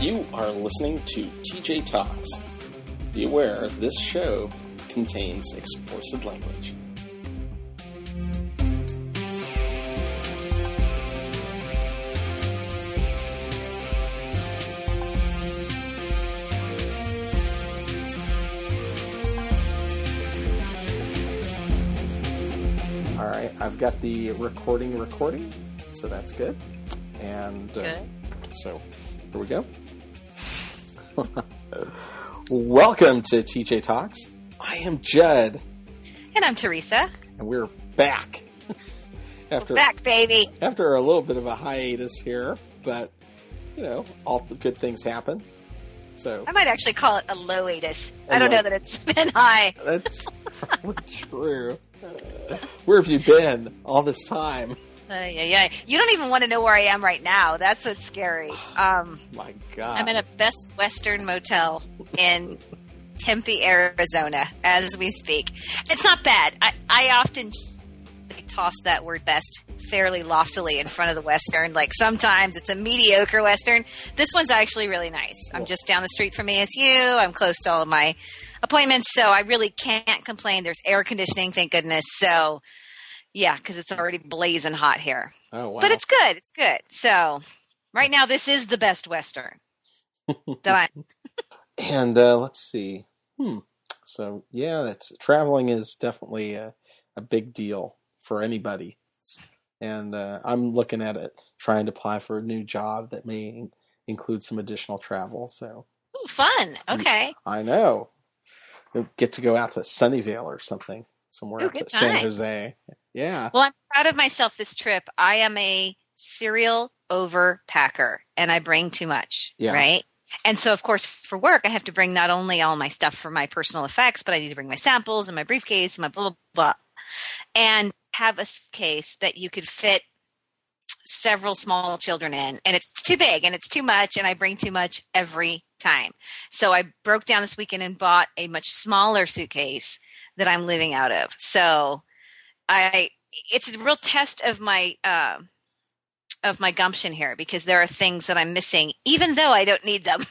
You are listening to TJ Talks. Be aware this show contains explicit language. All right, I've got the recording recording, so that's good. And uh, Good. so here we go. Welcome to TJ Talks. I am Judd, And I'm Teresa. and we're back after Back, baby. after a little bit of a hiatus here, but you know, all the good things happen. So I might actually call it a low-atus. I don't know that it's been high. that's probably true. Where have you been all this time? Yeah, yeah. You don't even want to know where I am right now. That's what's scary. Um, My God, I'm in a Best Western motel in Tempe, Arizona, as we speak. It's not bad. I, I often toss that word best fairly loftily in front of the Western. Like sometimes it's a mediocre Western. This one's actually really nice. I'm just down the street from ASU. I'm close to all of my appointments, so I really can't complain. There's air conditioning, thank goodness. So, yeah, because it's already blazing hot here. oh wow, But it's good. It's good. So, right now, this is the best Western that I. And uh, let's see. Hmm. So yeah, that's traveling is definitely a, a big deal for anybody. And uh, I'm looking at it, trying to apply for a new job that may include some additional travel. So Ooh, fun. Okay. I know. You'll get to go out to Sunnyvale or something, somewhere Ooh, out to San. Jose. Yeah. Well, I'm proud of myself this trip. I am a serial overpacker and I bring too much. Yeah. Right. And so, of course, for work, I have to bring not only all my stuff for my personal effects, but I need to bring my samples and my briefcase and my blah, blah, blah. And have a case that you could fit several small children in. And it's too big and it's too much. And I bring too much every time. So I broke down this weekend and bought a much smaller suitcase that I'm living out of. So I, it's a real test of my, uh, of my gumption here because there are things that I'm missing, even though I don't need them.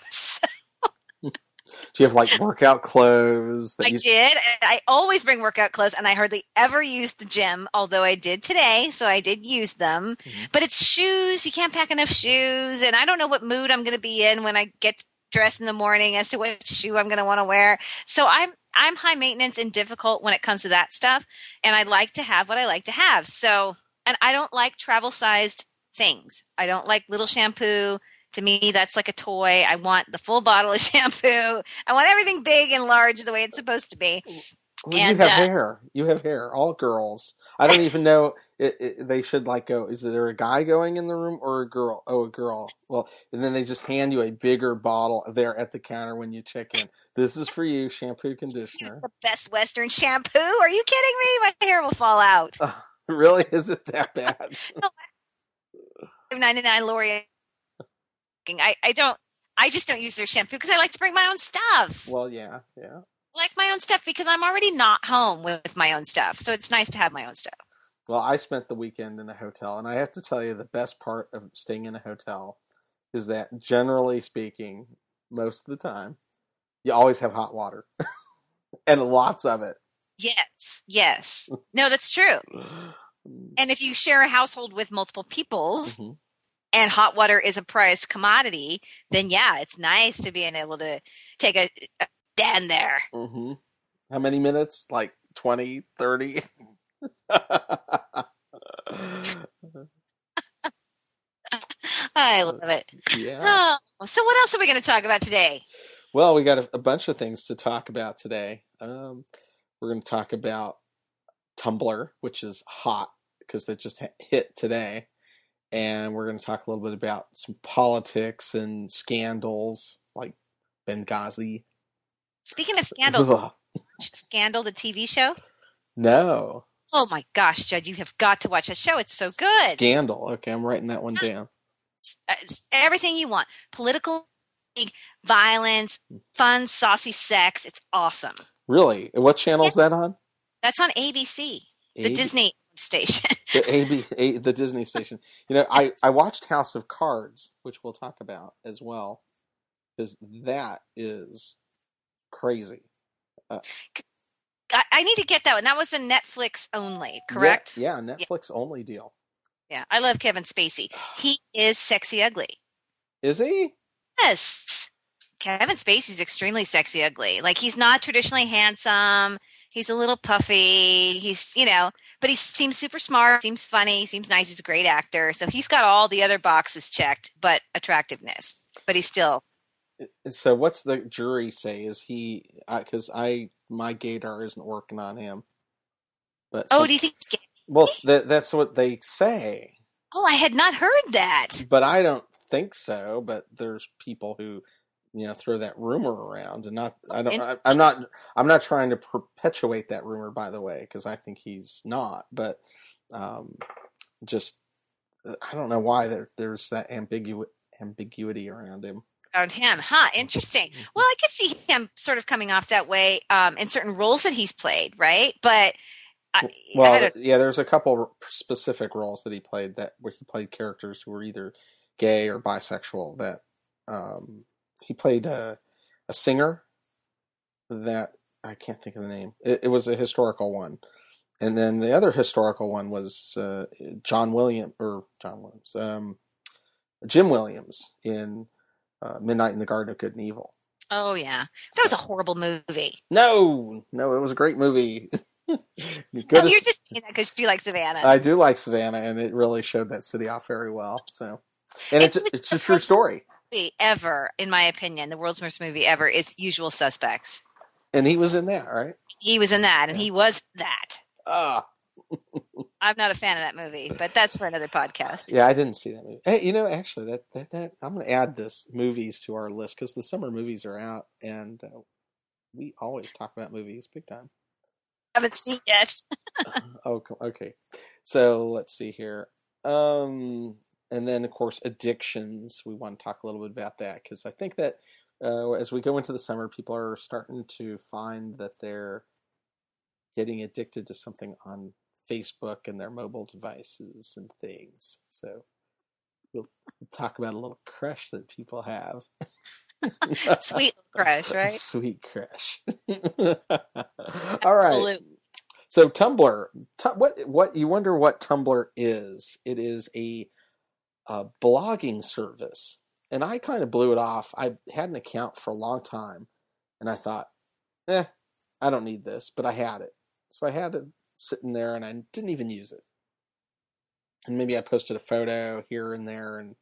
Do you have like workout clothes I you did. I always bring workout clothes, and I hardly ever use the gym. Although I did today, so I did use them. Mhm. But it's shoes. You can't pack enough shoes, and I don't know what mood I'm going to be in when I get dressed in the morning as to what shoe I'm going to want to wear. So I'm I'm high maintenance and difficult when it comes to that stuff, and I like to have what I like to have. So, and I don't like travel sized things. I don't like little shampoo. To me, that's like a toy. I want the full bottle of shampoo. I want everything big and large the way it's supposed to be. Well, And, you have uh, hair. You have hair. All girls. I don't even know. It, it, they should like go. Is there a guy going in the room or a girl? Oh, a girl. Well, and then they just hand you a bigger bottle there at the counter when you check in. This is for you, shampoo, This is conditioner. the best Western shampoo. Are you kidding me? My hair will fall out. really? Is it that bad? Ninety nine L'Oreal. I, I don't. I just don't use their shampoo because I like to bring my own stuff. well, yeah, yeah. Like my own stuff because I'm already not home with my own stuff. So it's nice to have my own stuff. Well, I spent the weekend in a hotel, and I have to tell you, the best part of staying in a hotel is that, generally speaking, most of the time, you always have hot water, and lots of it. Yes, yes. No, that's true. And if you share a household with multiple people Mhm. and hot water is a prized commodity, then yeah, it's nice to be able to take a stand there. hmm How many minutes? Like 20, 30? I love it. yeah. Oh, so what else are we going to talk about today? Well, we got a, a bunch of things to talk about today. Um, we're going to talk about Tumblr, which is hot because they just hit today. And we're going to talk a little bit about some politics and scandals like Benghazi. Speaking of scandals, Scandal, the TV show. No. Oh my gosh, Judd, you have got to watch that show. It's so good. Scandal. Okay, I'm writing that one down. Uh, everything you want. Political violence, fun, saucy sex. It's awesome. Really? What channel is that on? That's on ABC, the A- Disney station. the AB, A, the Disney station. You know, I I watched House of Cards, which we'll talk about as well. because that is crazy. Uh I, I need to get that one. That was a Netflix only, correct? Yeah, yeah Netflix only deal. Yeah, I love Kevin Spacey. He is sexy ugly. Is he? Yes. Kevin Spacey's extremely sexy ugly. Like he's not traditionally handsome. He's a little puffy. He's, you know, but he seems super smart, seems funny, seems nice. He's a great actor. So he's got all the other boxes checked, but attractiveness. But he's still. So what's the jury say? Is he? Because I, my gaydar isn't working on him. But oh, do you think he's gay? Well, th- that's what they say. Oh, I had not heard that. But I don't think so. But there's people who you know throw that rumor around and not i don't I, i'm not i'm not trying to perpetuate that rumor by the way because i think he's not but um just uh, i don't know why there, there's that ambigu- ambiguity around him around him huh interesting mm-hmm. well i could see him sort of coming off that way um in certain roles that he's played right but I, well I yeah there's a couple specific roles that he played that where he played characters who were either gay or bisexual that um he played a, a singer that I can't think of the name. It, it, was a historical one, and then the other historical one was uh, John Williams or John Williams, um, Jim Williams in uh, Midnight in the Garden of Good and Evil. Oh yeah, that was a horrible movie. No, no, it was a great movie. oh, you're just saying that because you like Savannah. I do like Savannah, and it really showed that city off very well. So, and it, it's, it's a true story movie ever, in my opinion, the world's worst movie ever is Usual Suspects. And he was in that, right? He was in that, and he was that. Ah. I'm not a fan of that movie, but that's for another podcast. Yeah, I didn't see that movie. Hey, you know, actually, that that, that I'm going to add this movies to our list because the summer movies are out, and uh, we always talk about movies big time. Haven't seen yet. oh, okay. So let's see here. Um, and then of course addictions. We want to talk a little bit about that because I think that uh, as we go into the summer, people are starting to find that they're getting addicted to something on Facebook and their mobile devices and things. So we'll talk about a little crush that people have. Sweet crush, right? Sweet crush. All right. So Tumblr, what what you wonder what Tumblr is? It is a a blogging service. And I kind of blew it off. I had an account for a long time and I thought, eh, I don't need this, but I had it. So I had it sitting there and I didn't even use it. And maybe I posted a photo here and there and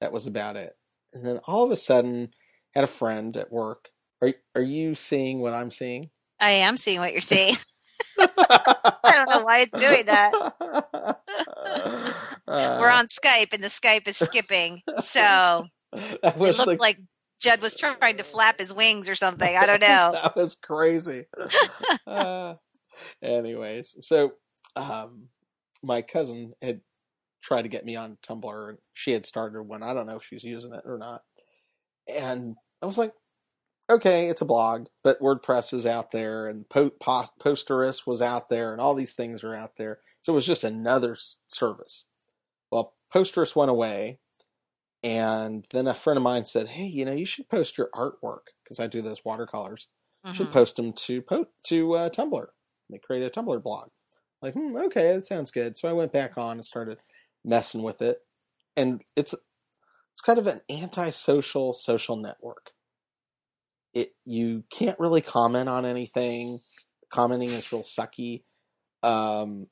that was about it. And then all of a sudden, I had a friend at work. Are are you seeing what I'm seeing? I am seeing what you're seeing. I don't know why it's doing that. Uh, We're on Skype and the Skype is skipping. So it looked the... like Judd was trying to flap his wings or something. I don't know. that was crazy. uh, anyways, so um, my cousin had tried to get me on Tumblr. and She had started one. I don't know if she's using it or not. And I was like, okay, it's a blog, but WordPress is out there, and po- po- Posterous was out there, and all these things are out there. So it was just another service. Well, Posterous went away, and then a friend of mine said, "Hey, you know, you should post your artwork because I do those watercolors. Mm-hmm. You should post them to po- to uh, Tumblr. Create a Tumblr blog." Like, hmm, okay, that sounds good. So I went back on and started messing with it, and it's it's kind of an antisocial social social network. It you can't really comment on anything. Commenting is real sucky. Um,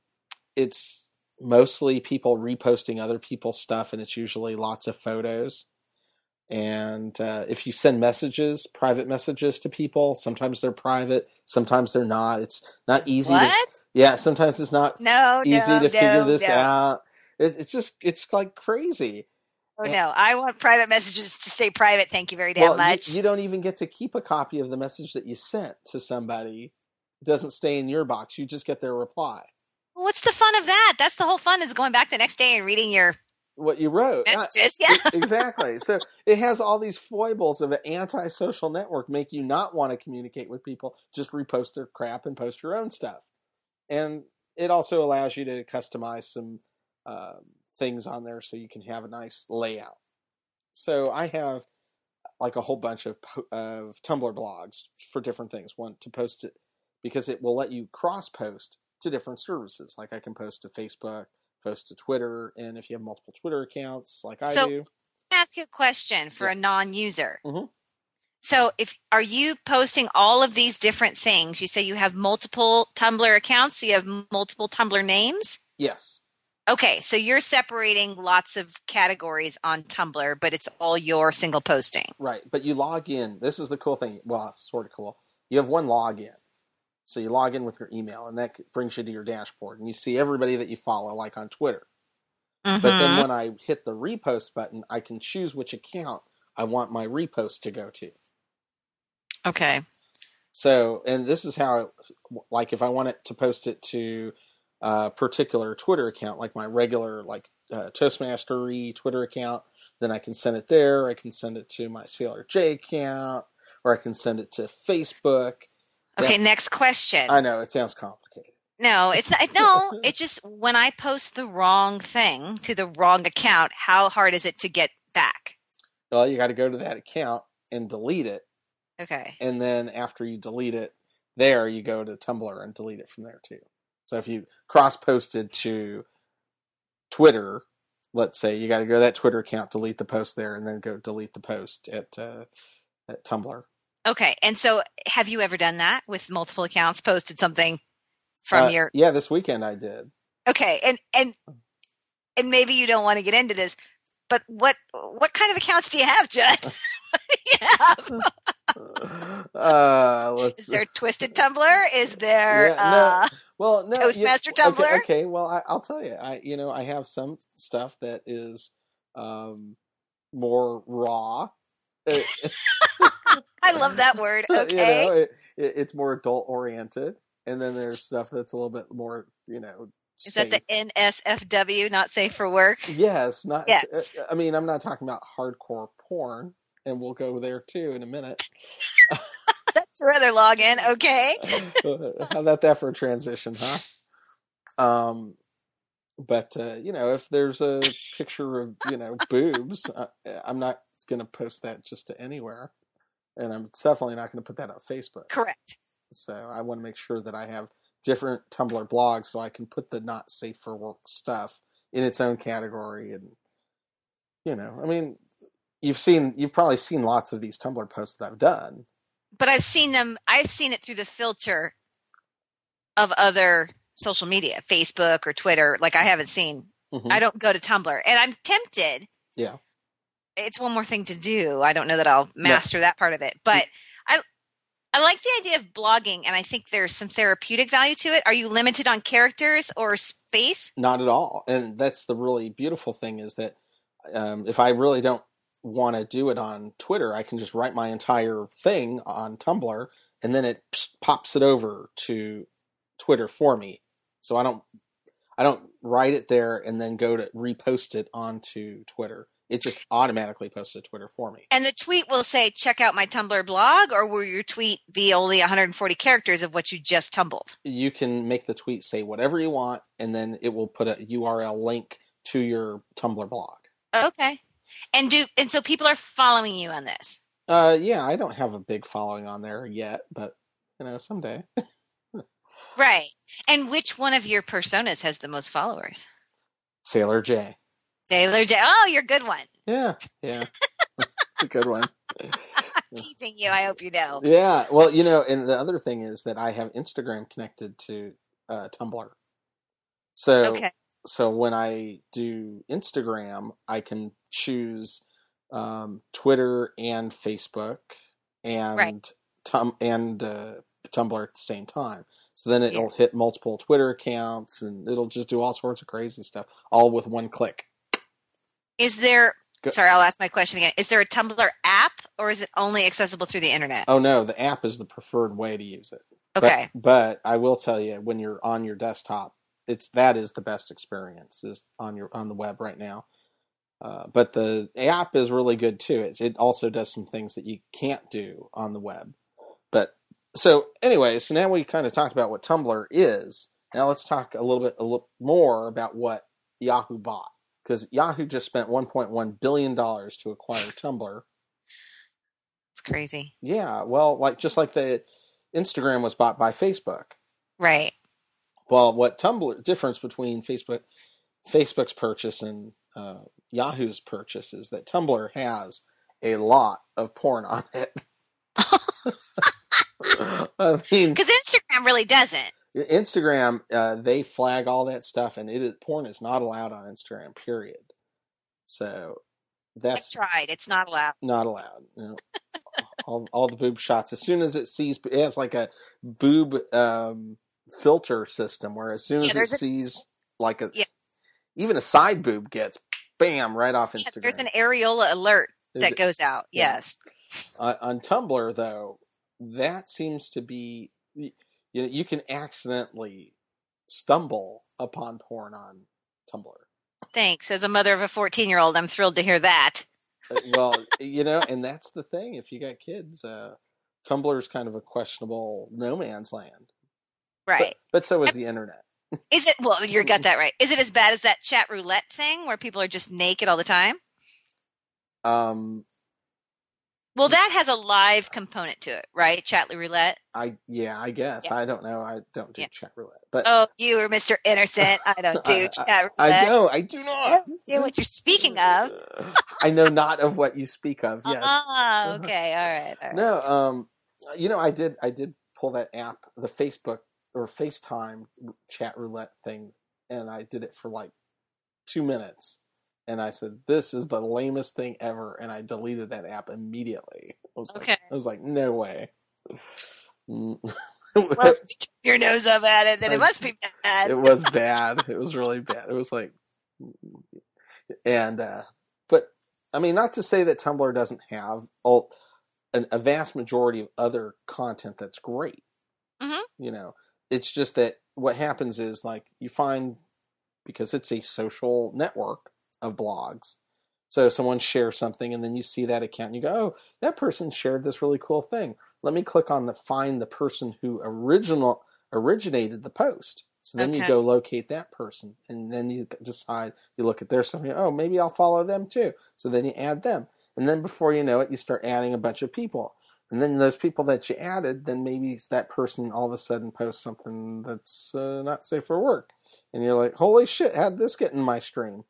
it's mostly people reposting other people's stuff, and it's usually lots of photos. And uh, if you send messages, private messages to people, sometimes they're private, sometimes they're not. It's not easy. What? To, yeah, sometimes it's not no, easy no, to no, figure this no. out. It, it's just it's like crazy. Oh and, no, I want private messages to stay private. Thank you very damn well, much. You, you don't even get to keep a copy of the message that you sent to somebody. It doesn't stay in your box. You just get their reply. What's the fun of that? That's the whole fun is going back the next day and reading your what you wrote. Messages, yeah. exactly. So it has all these foibles of an anti-social network make you not want to communicate with people. Just repost their crap and post your own stuff. And it also allows you to customize some uh, things on there so you can have a nice layout. So I have like a whole bunch of of Tumblr blogs for different things. One to post it because it will let you cross post to different services. Like I can post to Facebook, post to Twitter, and if you have multiple Twitter accounts, like I do, So- ask you a question for Yeah. a non-user. Mhm. So, if are you posting all of these different things? You say you have multiple Tumblr accounts, so you have multiple Tumblr names. yes, Okay, so you're separating lots of categories on Tumblr, but it's all your single posting. right. But you log in. This is the cool thing. Well, it's sort of cool. You have one login. So you log in with your email, and that brings you to your dashboard, and you see everybody that you follow, like on Twitter. But then Mhm. when I hit the repost button, I can choose which account I want my repost to go to. okay, So, and this is how, like, if I want it to post it to a particular Twitter account, like my regular, like, uh, Toastmastery Twitter account, then I can send it there. I can send it to my Sailor J account, or I can send it to Facebook. Okay. Yeah. Next question. I know it sounds complicated. no, it's not. No, it's just when I post the wrong thing to the wrong account, how hard is it to get back? Well, you got to go to that account and delete it, Okay. and then after you delete it there, you go to Tumblr and delete it from there too. So if you cross posted to Twitter, let's say you got to go to that Twitter account, delete the post there, and then go delete the post at uh, at Tumblr. Okay. And so have you ever done that with multiple accounts, posted something from Uh, your yeah, this weekend I did. Okay. And and and maybe you don't want to get into this, but what what kind of accounts do you have, Judd? you have? Uh, Is there Twisted Tumblr? Is there Yeah, no. uh well no Toastmaster yeah, okay, Tumblr? Okay, well I, I'll tell you, I you know I have some stuff that is um, more raw. Uh, I love that word. you Okay. know, it, it, it's more adult oriented, and then there's stuff that's a little bit more, you know. Is that the. NSFW, not safe for work? Yes, not. Yes. uh, I mean, I'm not talking about hardcore porn, and we'll go there too in a minute. That's your other login. Okay. How about that for a transition, huh? Um, but uh, you know, if there's a picture of you know boobs, uh, I'm not going to post that just to anywhere, and I'm definitely not going to put that on Facebook. Correct. So I want to make sure that I have different Tumblr blogs so I can put the not safe for work stuff in its own category. And, you know, I mean, you've seen, you've probably seen lots of these Tumblr posts that I've done. But I've seen them I've seen it through the filter of other social media, Facebook or Twitter. Like I haven't seen Mhm. I don't go to Tumblr. And I'm tempted. Yeah. It's one more thing to do. I don't know that I'll master that part of it. But I I like the idea of blogging and I think there's some therapeutic value to it. Are you limited on characters or space? Not at all. And that's the really beautiful thing is that um, if I really don't want to do it on Twitter, I can just write my entire thing on Tumblr and then it pops it over to Twitter for me. So I don't I don't write it there and then go to repost it onto Twitter. It just automatically posts to Twitter for me. And the tweet will say, check out my Tumblr blog, or will your tweet be only 140 characters of what you just tumbled? You can make the tweet say whatever you want and then it will put a URL link to your Tumblr blog. Okay. And do and so people are following you on this. Uh, yeah, I don't have a big following on there yet, but you know, someday. Right. And which one of your personas has the most followers? Sailor J. Sailor J. Oh, you're a good one. Yeah, yeah, it's a good one. Teasing you. I hope you know. Yeah, well, you know, and the other thing is that I have Instagram connected to uh, Tumblr. So, Okay. so when I do Instagram, I can choose um, Twitter and Facebook and Right. tum- and uh, Tumblr at the same time. So then it'll hit multiple Twitter accounts and it'll just do all sorts of crazy stuff, all with one click. Is there sorry, I'll ask my question again. Is there a Tumblr app or is it only accessible through the internet? Oh no, the app is the preferred way to use it. But- Okay. But, I will tell you, when you're on your desktop, it's that is the best experience is on your on the web right now. Uh, but the app is really good too. It, it also does some things that you can't do on the web. But so anyway, so now we kind of talked about what Tumblr is. Now let's talk a little bit a little more about what Yahoo bought because Yahoo just spent 1.1 billion dollars to acquire Tumblr. It's crazy. Yeah, well, like just like the Instagram was bought by Facebook. Right. Well, what Tumblr difference between Facebook Facebook's purchase and uh, Yahoo's purchase is that Tumblr has a lot of porn on it. I mean, Because Instagram really doesn't. Instagram, uh, they flag all that stuff, and it is, porn is not allowed on Instagram. Period. So I that's tried. It's not allowed. not allowed. All, all the boob shots. As soon as it sees, it has like a boob um, filter system where as soon Yeah, as it there's a- sees like a Yeah. even a side boob gets bam right off Yeah, Instagram. There's an areola alert that it- goes out. Yeah. Yes. on, on Tumblr though, that seems to be you know you can accidentally stumble upon porn on Tumblr. Thanks. As a mother of a 14 year old, I'm thrilled to hear that. Uh, well, you know, and that's the thing. If you got kids, uh, Tumblr is kind of a questionable no man's land. But- Right. But, so is the internet. Is it, well, you got that right. Is it as bad as that chat roulette thing where people are just naked all the time? Um, Well, that has a live component to it, right? Chat roulette. I yeah, I guess Yeah. I don't know. I don't do Yeah. chat roulette, but Oh, you are Mr. Innocent. I don't do I- chat roulette. I know I do not. do what you're speaking of. I know not of what you speak of. Yes. Ah, okay. All right. All right. No, um, you know, I did. I did pull that app, the Facebook or FaceTime chat roulette thing, and I did it for like two minutes. And I said, "This is the lamest thing ever," and I deleted that app immediately. I was like, Okay. I was like, "No way." Well, you your nose up at it, then it must be bad. it was bad. It was really bad. It was like, and uh, but I mean, not to say that Tumblr doesn't have all, an, a vast majority of other content that's great. Mhm. You know, it's just that what happens is like you find because it's a social network of blogs. So someone shares something, and then you see that account, and you go, "Oh, that person shared this really cool thing. Let me click on the find the person who original originated the post." So then you go locate that person, and then you decide you look at their stuff. And you oh, maybe I'll follow them too. So then you add them, and then before you know it, you start adding a bunch of people. And then those people that you added, then maybe that person all of a sudden posts something that's uh, not safe for work, and you're like, "Holy shit! How'd this get in my stream?"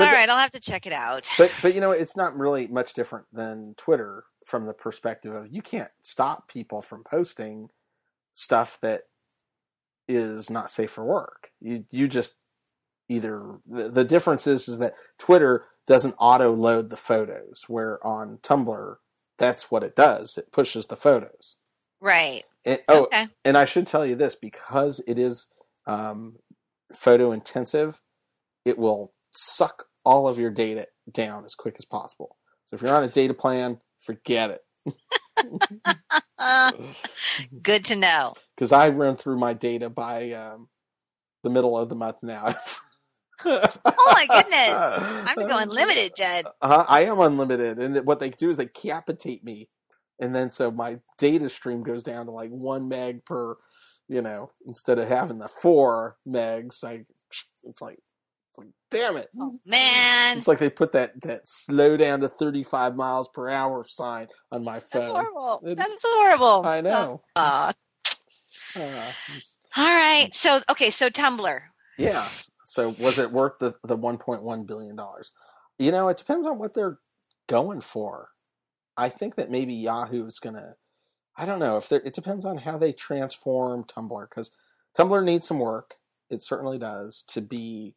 All But the- right. I'll have to check it out. But but you know, it's not really much different than Twitter from the perspective of you can't stop people from posting stuff that is not safe for work. You you just either the, the difference is is that Twitter doesn't auto load the photos, where on Tumblr that's what it does. It pushes the photos. Right. It, oh, Okay. and I should tell you this because it is um, photo intensive, it will suck all of your data down as quick as possible. So if you're on a data plan, forget it. Good to know. Because I run through my data by um, the middle of the month now. Oh my goodness. I'm going limited, Jed. Uh, I am unlimited, and what they do is they capitate me, and then so my data stream goes down to like one meg per, you know, instead of having the four megs. I, it's like damn it! Man, It's like they put that that slow down to thirty five miles per hour sign on my phone. that's horrible. It's- That's horrible. I know. Aw. Uh, all right. So, okay. So Tumblr. yeah. So was it worth the the one point one billion dollars? You know, it depends on what they're going for. I think that maybe Yahoo's gonna. I don't know if they're. It depends on how they transform Tumblr because Tumblr needs some work. It certainly does to be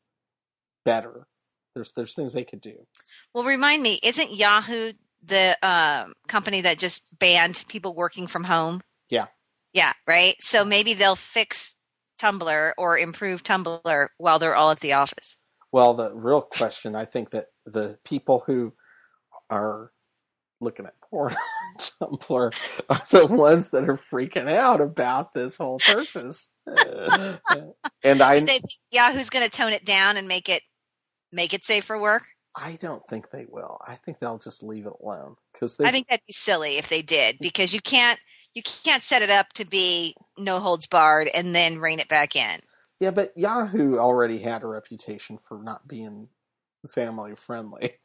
better. There's there's things they could do. Well, remind me, isn't Yahoo the um, company that just banned people working from home? Yeah. Yeah, right? So maybe they'll fix Tumblr or improve Tumblr while they're all at the office. Well, the real question, I think that the people who are looking at porn on Tumblr are the ones that are freaking out about this whole. Uh, and I, Do they think Yahoo's going to tone it down and make it make it safe for work? I don't think they will. I think they'll just leave it alone because they. I think that'd be silly if they did because you can't you can't set it up to be no holds barred and then rein it back in. yeah, but Yahoo already had a reputation for not being family friendly.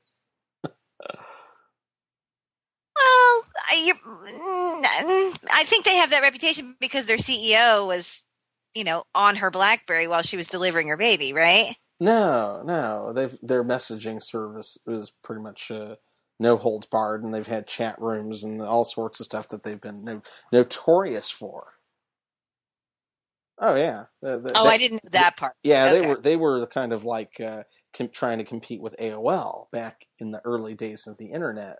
I, mm, mm, I think they have that reputation because their CEO was, you know, on her BlackBerry while she was delivering her baby, right? No, no. They've their messaging service is pretty much uh, no holds barred, and they've had chat rooms and all sorts of stuff that they've been no, notorious for. Oh yeah. The, the, oh, that, I didn't know that part. Yeah, okay. they were they were kind of like uh, com- trying to compete with AOL back in the early days of the internet,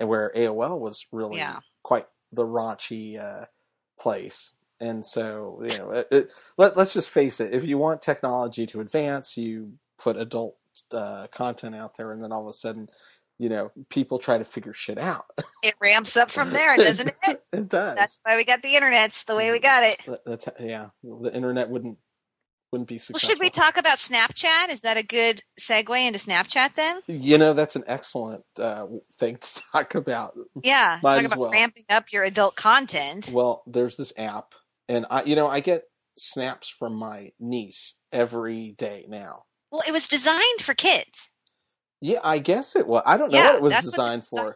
and where AOL was really yeah. quite the raunchy uh, place. And so, you know, it, it, let let's just face it: if you want technology to advance, you put adult uh, content out there, and then all of a sudden, you know, people try to figure shit out. It ramps up from there, doesn't it? it does. That's why we got the internet. It's the way we got it. That's yeah. The internet wouldn't wouldn't be successful. Well, should we talk about Snapchat? Is that a good segue into Snapchat then? You know, that's an excellent uh, thing to talk about. Yeah, Might talk about well. ramping up your adult content. Well, there's this app, and I, you know, I get snaps from my niece every day now. Well, it was designed for kids. Yeah, I guess it was. I don't know yeah, what it was designed for,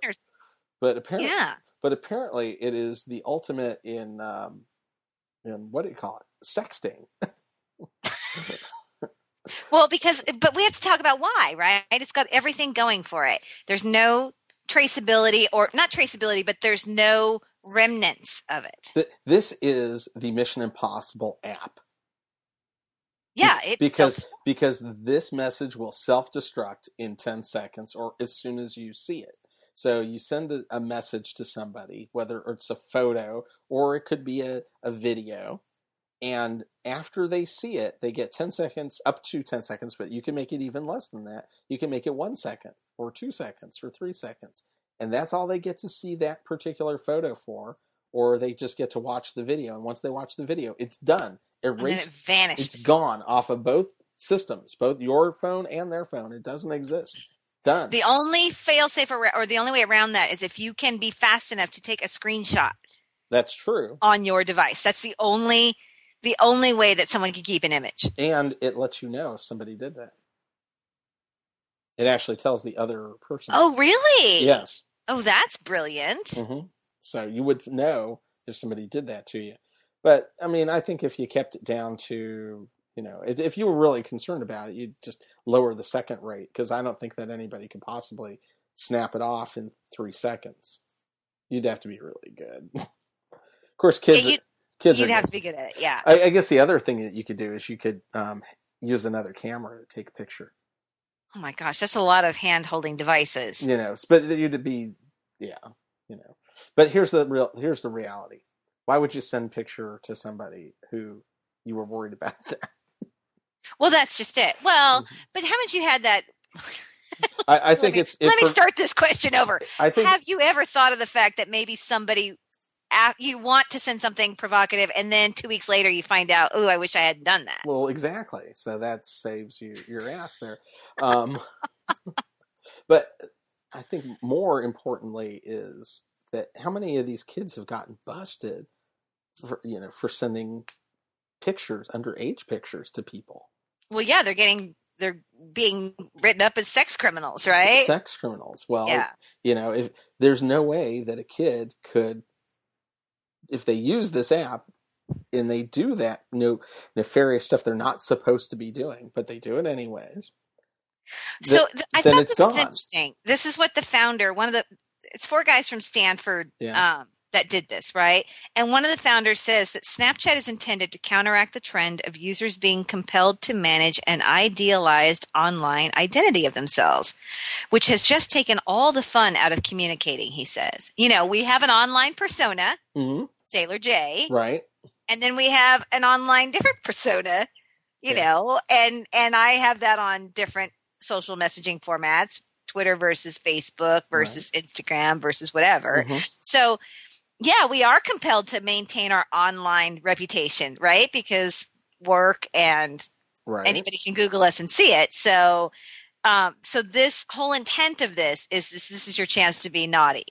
but apparently, yeah. But apparently, it is the ultimate in um, in what do you call it? Sexting. well, because but we have to talk about why, right? It's got everything going for it. There's no traceability or not traceability, but there's no remnants of it. This is the Mission Impossible app. Yeah, because because this message will self-destruct in 10 seconds or as soon as you see it. So you send a, a message to somebody, whether it's a photo or it could be a, a video, and after they see it they get 10 seconds up to 10 seconds but you can make it even less than that you can make it one second or two seconds or three seconds and that's all they get to see that particular photo for or they just get to watch the video and once they watch the video it's done erased it vanishes it's gone off of both systems both your phone and their phone it doesn't exist done the only fail safe or the only way around that is if you can be fast enough to take a screenshot that's true on your device that's the only the only way that someone can keep an image. And it lets you know if somebody did that. It actually tells the other person. Oh, really? Yes. Oh, that's brilliant. Mm-hmm. So you would know if somebody did that to you. But I mean, I think if you kept it down to, you know, if you were really concerned about it, you'd just lower the second rate because I don't think that anybody could possibly snap it off in three seconds. You'd have to be really good. of course, kids. Yeah, Kids You'd have to be good at it. Yeah. I, I, guess the other thing that you could do is you could um, use another camera to take a picture. Oh my gosh, that's a lot of hand holding devices. You know, but you'd be, yeah, you know. But here's the real. Here's the reality. Why would you send picture to somebody who you were worried about that? Well, that's just it. Well, mm-hmm. but haven't you had that? I, I think me, it's. Let me start this question over. I think. Have you ever thought of the fact that maybe somebody you want to send something provocative and then two weeks later you find out oh i wish i hadn't done that well exactly so that saves you your ass there um, but i think more importantly is that how many of these kids have gotten busted for you know for sending pictures underage pictures to people well yeah they're getting they're being written up as sex criminals right sex criminals well yeah. you know if there's no way that a kid could if they use this app and they do that you nefarious stuff they're not supposed to be doing, but they do it anyways. So th- I thought this gone. was interesting. This is what the founder, one of the, it's four guys from Stanford yeah. um, that did this, right? And one of the founders says that Snapchat is intended to counteract the trend of users being compelled to manage an idealized online identity of themselves, which has just taken all the fun out of communicating, he says. You know, we have an online persona. Mm-hmm Sailor J. Right. And then we have an online different persona, you yeah. know, and and I have that on different social messaging formats, Twitter versus Facebook versus right. Instagram versus whatever. Mm-hmm. So, yeah, we are compelled to maintain our online reputation, right? Because work and right. anybody can Google us and see it. So, um, so this whole intent of this is this this is your chance to be naughty.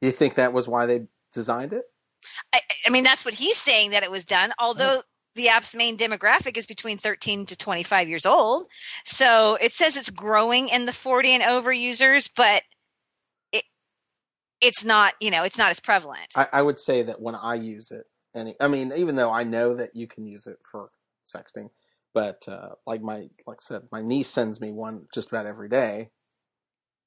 You think that was why they designed it? I, I mean, that's what he's saying that it was done. Although oh. The app's main demographic is between 13 to 25 years old, so it says it's growing in the 40 and over users, but it it's not you know it's not as prevalent. I, I would say that when I use it, and I mean, even though I know that you can use it for sexting, but uh, like my like I said, my niece sends me one just about every day.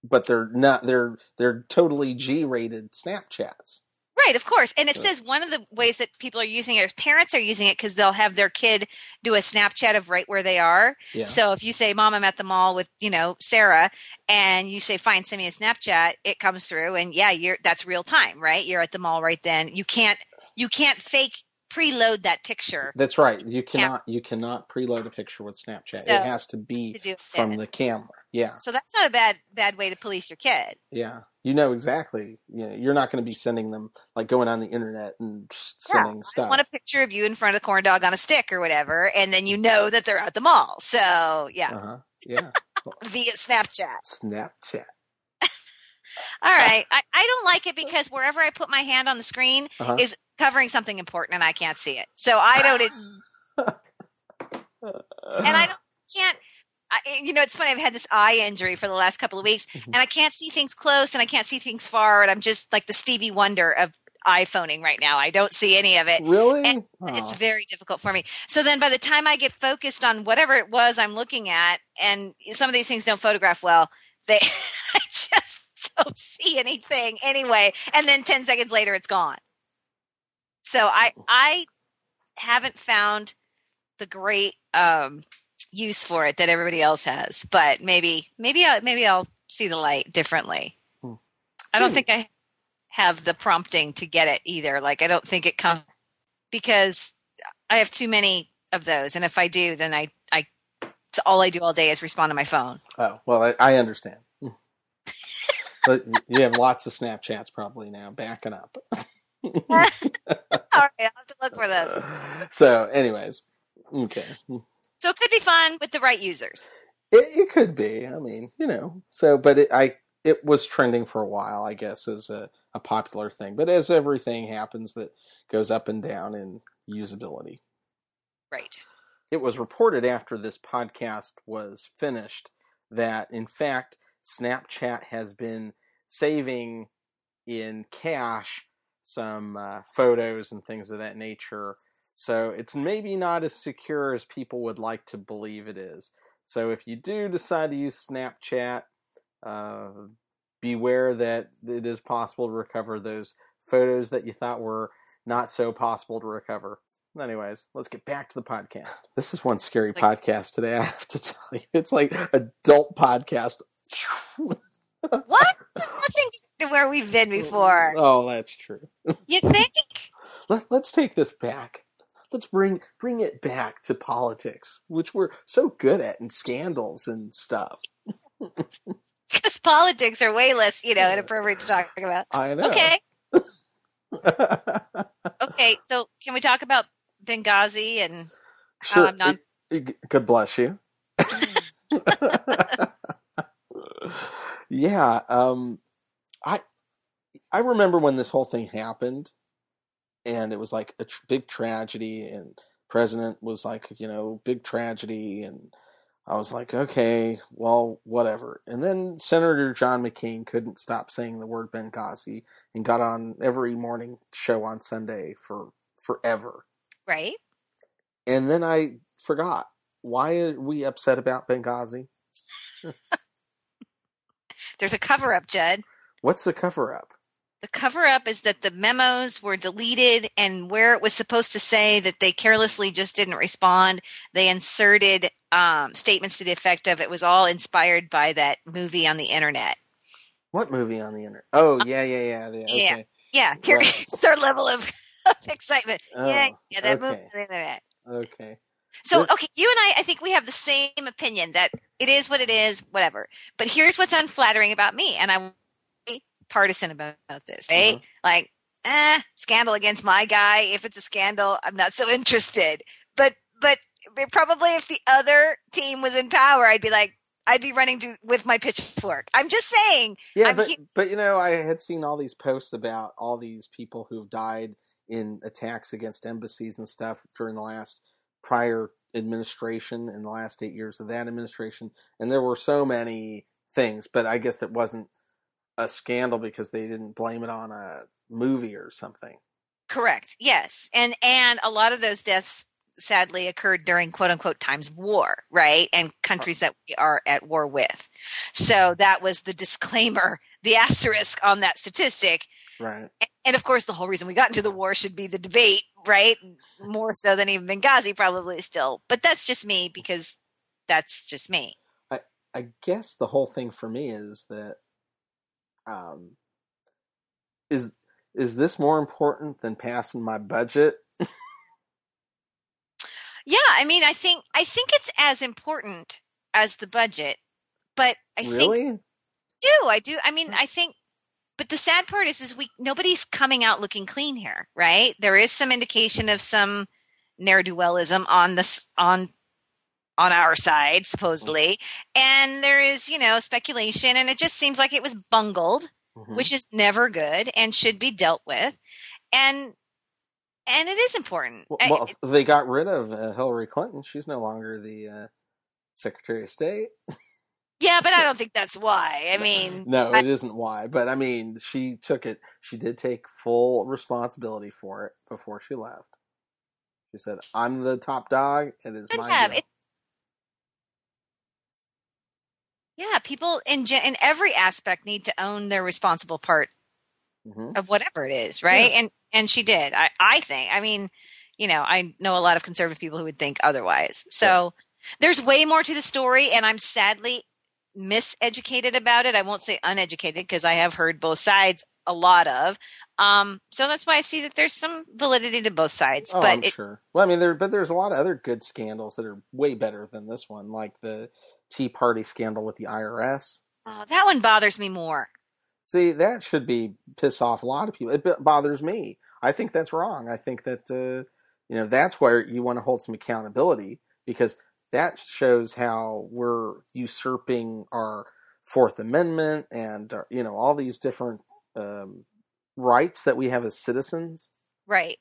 But they're not. They're they're totally G-rated Snapchats. Right, of course. And it says one of the ways that people are using it, parents are using it because they'll have their kid do a Snapchat of right where they are. Yeah. So if you say, Mom, I'm at the mall with, you know, Sarah, and you say, Fine, send me a Snapchat, it comes through and yeah, you're that's real time, right? You're at the mall right then. You can't you can't fake preload that picture That's right. You cannot you cannot preload a picture with Snapchat. So, it has to be to from it. the camera. Yeah, So that's not a bad bad way to police your kid. yeah. You know exactly. You know, you're not going to be sending them like going on the internet and s- Yeah, sending stuff. I want a picture of you in front of the corn dog on a stick or whatever, and then you know that they're at the mall. So yeah, Uh huh. Yeah. via Snapchat. Snapchat. All right. I, I don't like it because wherever I put my hand on the screen Uh-huh. is covering something important and I can't see it. So I don't, and I don't, can't, I, you know, it's funny. I've had this eye injury for the last couple of weeks Mhm. and I can't see things close and I can't see things far. And I'm just like the Stevie Wonder of iPhoning right now. I don't see any of it. really? and It's very difficult for me. So then by the time I get focused on whatever it was I'm looking at, and some of these things don't photograph well, they I just don't see anything anyway. And then 10 seconds later it's gone. So I I haven't found the great um use for it that everybody else has, but maybe maybe I maybe I'll see the light differently. Hmm. I don't Hmm. think I have the prompting to get it either. Like I don't think it comes because I have too many of those, and if I do, then I I it's all I do all day is respond to my phone. oh well, I, I understand. but you have lots of Snapchats probably now backing up. all right, I'll have to look for those. so, anyways, okay. So it could be fun with the right users. It, it could be. I mean, you know. So, but it, I it was trending for a while, I guess, as a, a popular thing. But as everything happens that goes up and down in usability, Right. it was reported after this podcast was finished that, in fact, Snapchat has been saving in cache some uh, photos and things of that nature. So it's maybe not as secure as people would like to believe it is. So if you do decide to use Snapchat, uh, beware that it is possible to recover those photos that you thought were not so possible to recover. Anyways, let's get back to the podcast. This is one scary Like- podcast today, I have to tell you. It's like adult podcast. What? This nothing to where we've been before. Oh, that's true. You think? Let, let's take this back. Let's bring bring it back to politics, which we're so good at, and scandals and stuff. Because politics are way less, you know, inappropriate to talk about. I know. Okay. Okay. So can we talk about Benghazi and how sure. I'm not? God bless you. yeah, um, I I remember when this whole thing happened, and it was like a tr- big tragedy, and president was like, you know, big tragedy, and I was like, okay, well, whatever. And then Senator John McCain couldn't stop saying the word Benghazi and got on every morning show on Sunday for forever. Right. And then I forgot. Why are we upset about Benghazi? There's a cover up, Judd. What's the cover up? The cover up is that the memos were deleted, and where it was supposed to say that they carelessly just didn't respond, they inserted um, statements to the effect of it was all inspired by that movie on the internet. What movie on the internet? Oh, yeah, yeah, yeah. yeah, Yeah. okay. Yeah, here, Right. here's our level of excitement. yeah, Oh, yeah, that movie on the internet. Okay. So, okay, you and I, I think we have the same opinion that it is what it is, whatever. But here's what's unflattering about me, and I'm partisan about, about this. Right? Uh-huh. Like, eh, scandal against my guy. If it's a scandal, I'm not so interested. But, but probably if the other team was in power, I'd be like, I'd be running to with my pitchfork. I'm just saying. Yeah, I'm but he- but you know, I had seen all these posts about all these people who've died in attacks against embassies and stuff during the last prior administration in the last eight years of that administration, and there were so many things. But I guess it wasn't a scandal because they didn't blame it on a movie or something. Correct. Yes. And and a lot of those deaths sadly occurred during quote unquote times of war, right? And countries that we are at war with. So that was the disclaimer, the asterisk on that statistic. Right. And of course, the whole reason we got into the war should be the debate, right? More so than even Benghazi, probably still. But that's just me because that's just me. I, I guess the whole thing for me is that um, is is this more important than passing my budget? yeah, I mean, I think I think it's as important as the budget, but I really? think do I do. I mean, I think but the sad part is is we nobody's coming out looking clean here right there is some indication of some ne'er-do-wellism on this on on our side supposedly and there is you know speculation and it just seems like it was bungled Mhm. which is never good and should be dealt with and and it is important Well, I- well, they got rid of uh, Hillary Clinton. She's no longer the uh, Secretary of State. yeah but i don't think that's why i mean No, I- it isn't why. But I mean, she took it. She did take full responsibility for it before she left. She said, "I'm the top dog. It is my it- yeah people in gen- in every aspect need to own their responsible part Mhm. of whatever it is, right? And and she did. I I think. I mean, you know, I know a lot of conservative people who would think otherwise. So there's way more to the story, and I'm sadly miseducated about it. I won't say uneducated because I have heard both sides a lot of. Um, so that's why I see that there's some validity to both sides. Oh, but I'm it, sure. Well, I mean, there, but there's a lot of other good scandals that are way better than this one, like the Tea Party scandal with the IRS. oh, that one bothers me more. See, that should be piss off a lot of people. It b- bothers me. I think that's wrong. I think that uh, you know that's where you want to hold some accountability because that shows how we're usurping our Fourth Amendment and uh, you know all these different um, rights that we have as citizens. Right.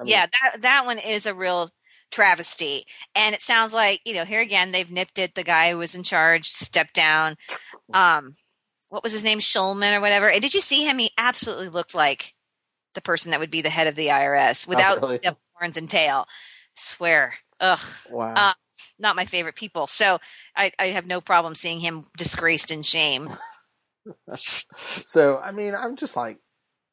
I mean, yeah, that that one is a real travesty. And it sounds like, you know, here again they've nipped it. The guy who was in charge stepped down. Um what was his name? Shulman or whatever. And did you see him? He absolutely looked like the person that would be the head of the IRS without really? the horns and tail. Swear. Ugh. Wow. Uh, Not my favorite people. So I, I have no problem seeing him disgraced in shame. so I mean, I'm just like,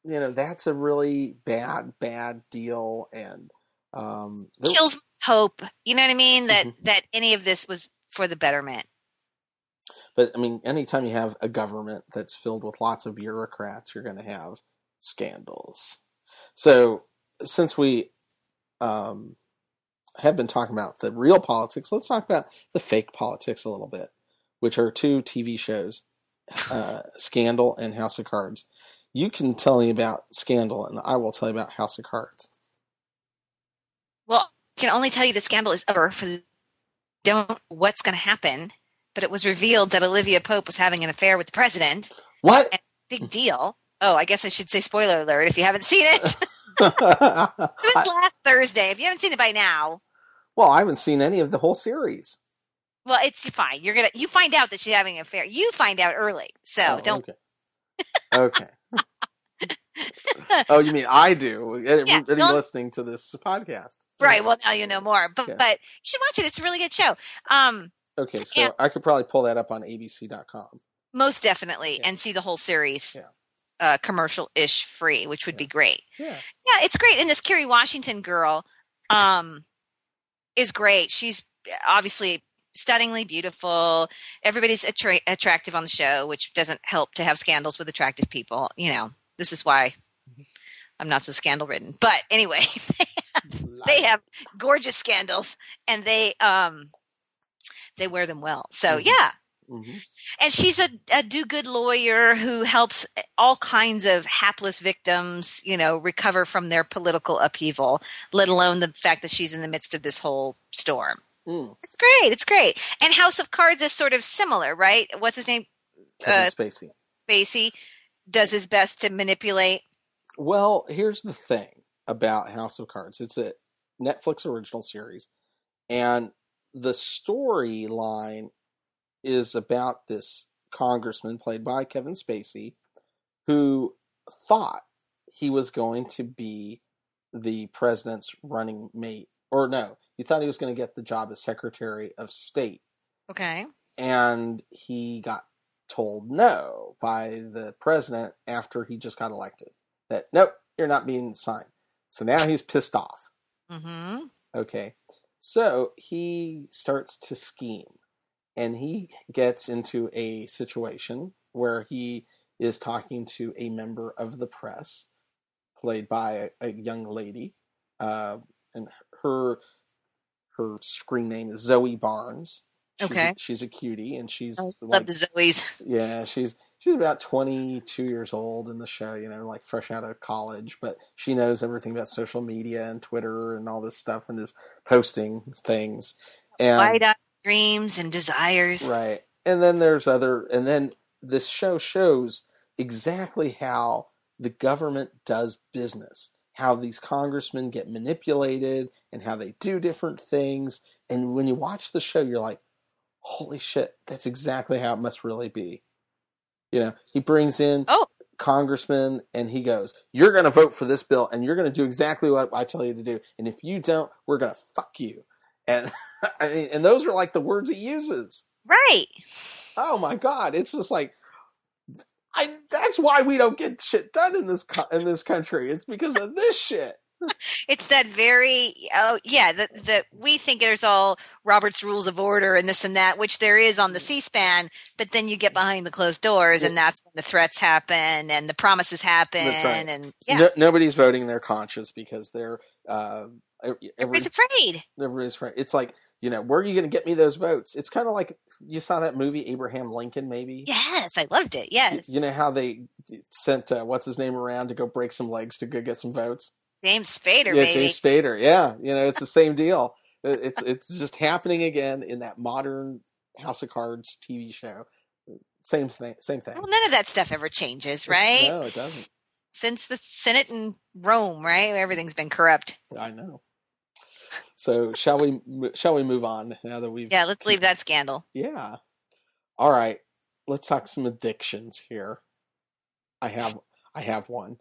you know, that's a really bad, bad deal, and um, Kills hope. You know what I mean? That Mhm. that any of this was for the betterment. But I mean, anytime you have a government that's filled with lots of bureaucrats, you're going to have scandals. So, since we um, have been talking about the real politics, let's talk about the fake politics a little bit, which are two TV shows uh, Scandal and House of Cards. You can tell me about Scandal, and I will tell you about House of Cards. Well, I can only tell you the scandal is over for the don't know what's going to happen, but it was revealed that Olivia Pope was having an affair with the president. What? Big deal. Oh, I guess I should say spoiler alert if you haven't seen it. it was last Thursday. If you haven't seen it by now, well, I haven't seen any of the whole series. well, it's fine. You're gonna you find out that she's having an affair. You find out early, so Oh, don't. Okay. Okay. oh, you mean I do? Don't- listening to this podcast. Right. Well, now you know more. But Yeah. but you should watch it. It's a really good show. Um, Okay, so yeah. I could probably pull that up on ABC.com. most definitely, Yeah. and see the whole series. Yeah. Uh, commercial ish free, which would be great. Yeah. Yeah, it's great. And this Kerry Washington girl um is great. She's obviously stunningly beautiful. Everybody's attra- attractive on the show, which doesn't help to have scandals with attractive people. You know, this is why I'm not so scandal ridden. But anyway, they have gorgeous scandals and they um they wear them well. So Mhm. yeah, Mhm. and she's a, a do-good lawyer who helps all kinds of hapless victims you know recover from their political upheaval let alone the fact that she's in the midst of this whole storm Mm. it's great it's great and house of cards is sort of similar right what's his name Kevin Uh, Spacey. spacey does his best to manipulate Well, here's the thing about House of Cards. It's a Netflix original series, and the storyline is about this congressman played by Kevin Spacey who thought he was going to be the president's running mate, or no, he thought he was going to get the job as Secretary of State, Okay. and he got told no by the president after he just got elected. That nope, you're not being signed. So now he's pissed off. Mm-hmm. Okay. So he starts to scheme and he gets into a situation where he is talking to a member of the press, played by a, a young lady. Uh, and her her screen name is Zoe Barnes. She's Okay. A, she's a cutie and she's I love like the Zoes. yeah, she's she's about 22 years old in the show, you know, like fresh out of college, but she knows everything about social media and Twitter and all this stuff and is posting things. And Wide-eyed dreams and desires. right. And then there's other and then this show shows exactly how the government does business. How these congressmen get manipulated and how they do different things. And when you watch the show, you're like, holy shit, that's exactly how it must really be. You know, he brings in Oh. congressmen and he goes, You're going to vote for this bill and you're going to do exactly what I tell you to do. And if you don't, we're going to fuck you. And I mean, and those are like the words he uses. Right. Oh my God. It's just like, I, that's why we don't get shit done in this in this country. It's because of this shit. It's that very oh yeah that we think there's all Robert's Rules of Order and this and that, which there is on the C-SPAN. But then you get behind the closed doors, and that's when the threats happen and the promises happen, right. and yeah, No, nobody's voting their conscience because they're uh, every, everybody's afraid. Everybody's afraid It's like, you know, where are you going to get me those votes? It's kind of like you saw that movie Abraham Lincoln, maybe. Yes, I loved it. Yes, You know how they sent uh, what's his name around to go break some legs to go get some votes? James Spader, yeah, baby. James Spader. Yeah, you know, it's the same deal. It's it's just happening again in that modern House of Cards TV show. Same thing. Same thing. Well, none of that stuff ever changes, right? No, it doesn't. Since the Senate in Rome, right? Everything's been corrupt. I know. So shall we shall we move on now that we've Yeah, let's leave that scandal. Yeah. All right. Let's talk some addictions here. I have I have one.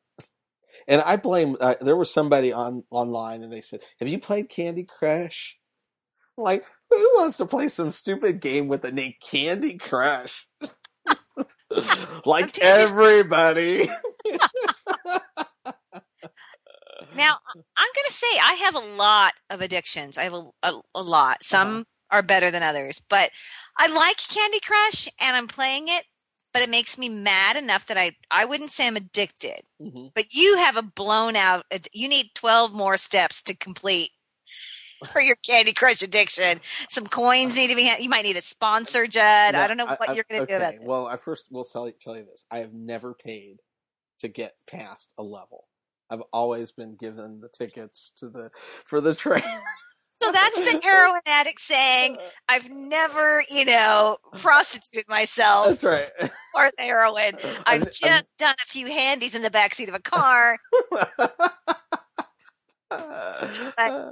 And I blame uh, there was somebody on online and they said, "Have you played Candy Crush?" I'm like, who wants to play some stupid game with the name Candy Crush? like everybody. Now, I'm going to say I have a lot of addictions. I have a, a, a lot. Some Uh-huh. are better than others, but I like Candy Crush and I'm playing it, but it makes me mad enough that I, I wouldn't say I'm addicted. Mhm. But you have a blown out, you need 12 more steps to complete for your Candy Crush addiction. Some coins need to be, you might need a sponsor, Judd. I don't know what I- you're going to okay, do about it. Well, I first will tell you, tell you this. I have never paid to get past a level. I've always been given the tickets to the for the train. So that's the heroin addict saying, I've never, you know, prostituted myself That's right. for the heroin. Uh, I've I'm- just I'm- done a few handies in the backseat of a car.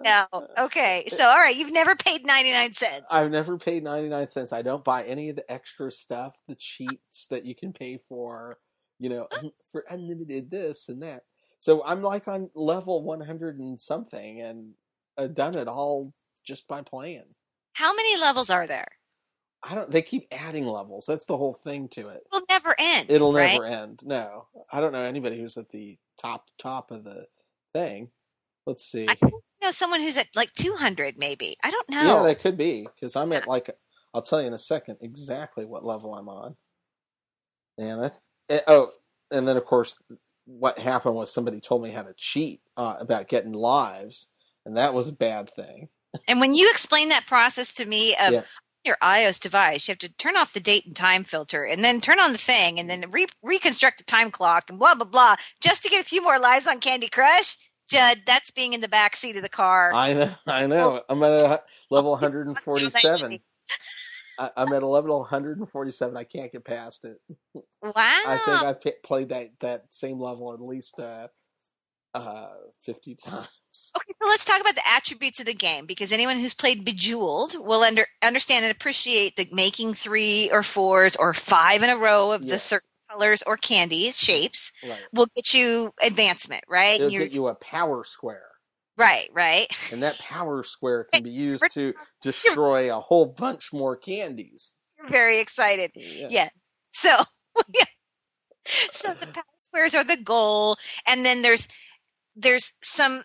No. Okay. So, all right. You've never paid 99 cents. I've never paid 99 cents. I don't buy any of the extra stuff, the cheats that you can pay for, you know, for unlimited this and that. So I'm like on level 100 and something and done it all just by playing. How many levels are there? I don't, they keep adding levels. That's the whole thing to it. It'll never end. It'll right? never end. No, I don't know anybody who's at the top, top of the thing. Let's see. I know someone who's at like 200, maybe. I don't know. Yeah, that could be because I'm at like I'll tell you in a second exactly what level I'm on. And I th- eh, oh, and then of course what happened was somebody told me how to cheat uh, about getting lives, and that was a bad thing. and when you explain that process to me of Yeah. your iOS device, you have to turn off the date and time filter and then turn on the thing and then re- reconstruct the time clock and blah, blah, blah, just to get a few more lives on Candy Crush. Judd, that's being in the back seat of the car. I know, I know. I'm at a level 147. I, I'm at a level 147. I can't get past it. wow. I think I've played that that same level at least uh, uh, 50 times. Okay, so let's talk about the attributes of the game because anyone who's played Bejeweled will under, understand and appreciate the making three or fours or five in a row of the Yes. certain colors or candies, shapes, Right. will get you advancement, right? It'll you're- get you a power square. right, right. And that power square can be used to destroy a whole bunch more candies. You're very excited. Yes. Yeah. So, yeah. so the power squares are the goal, and then there's there's some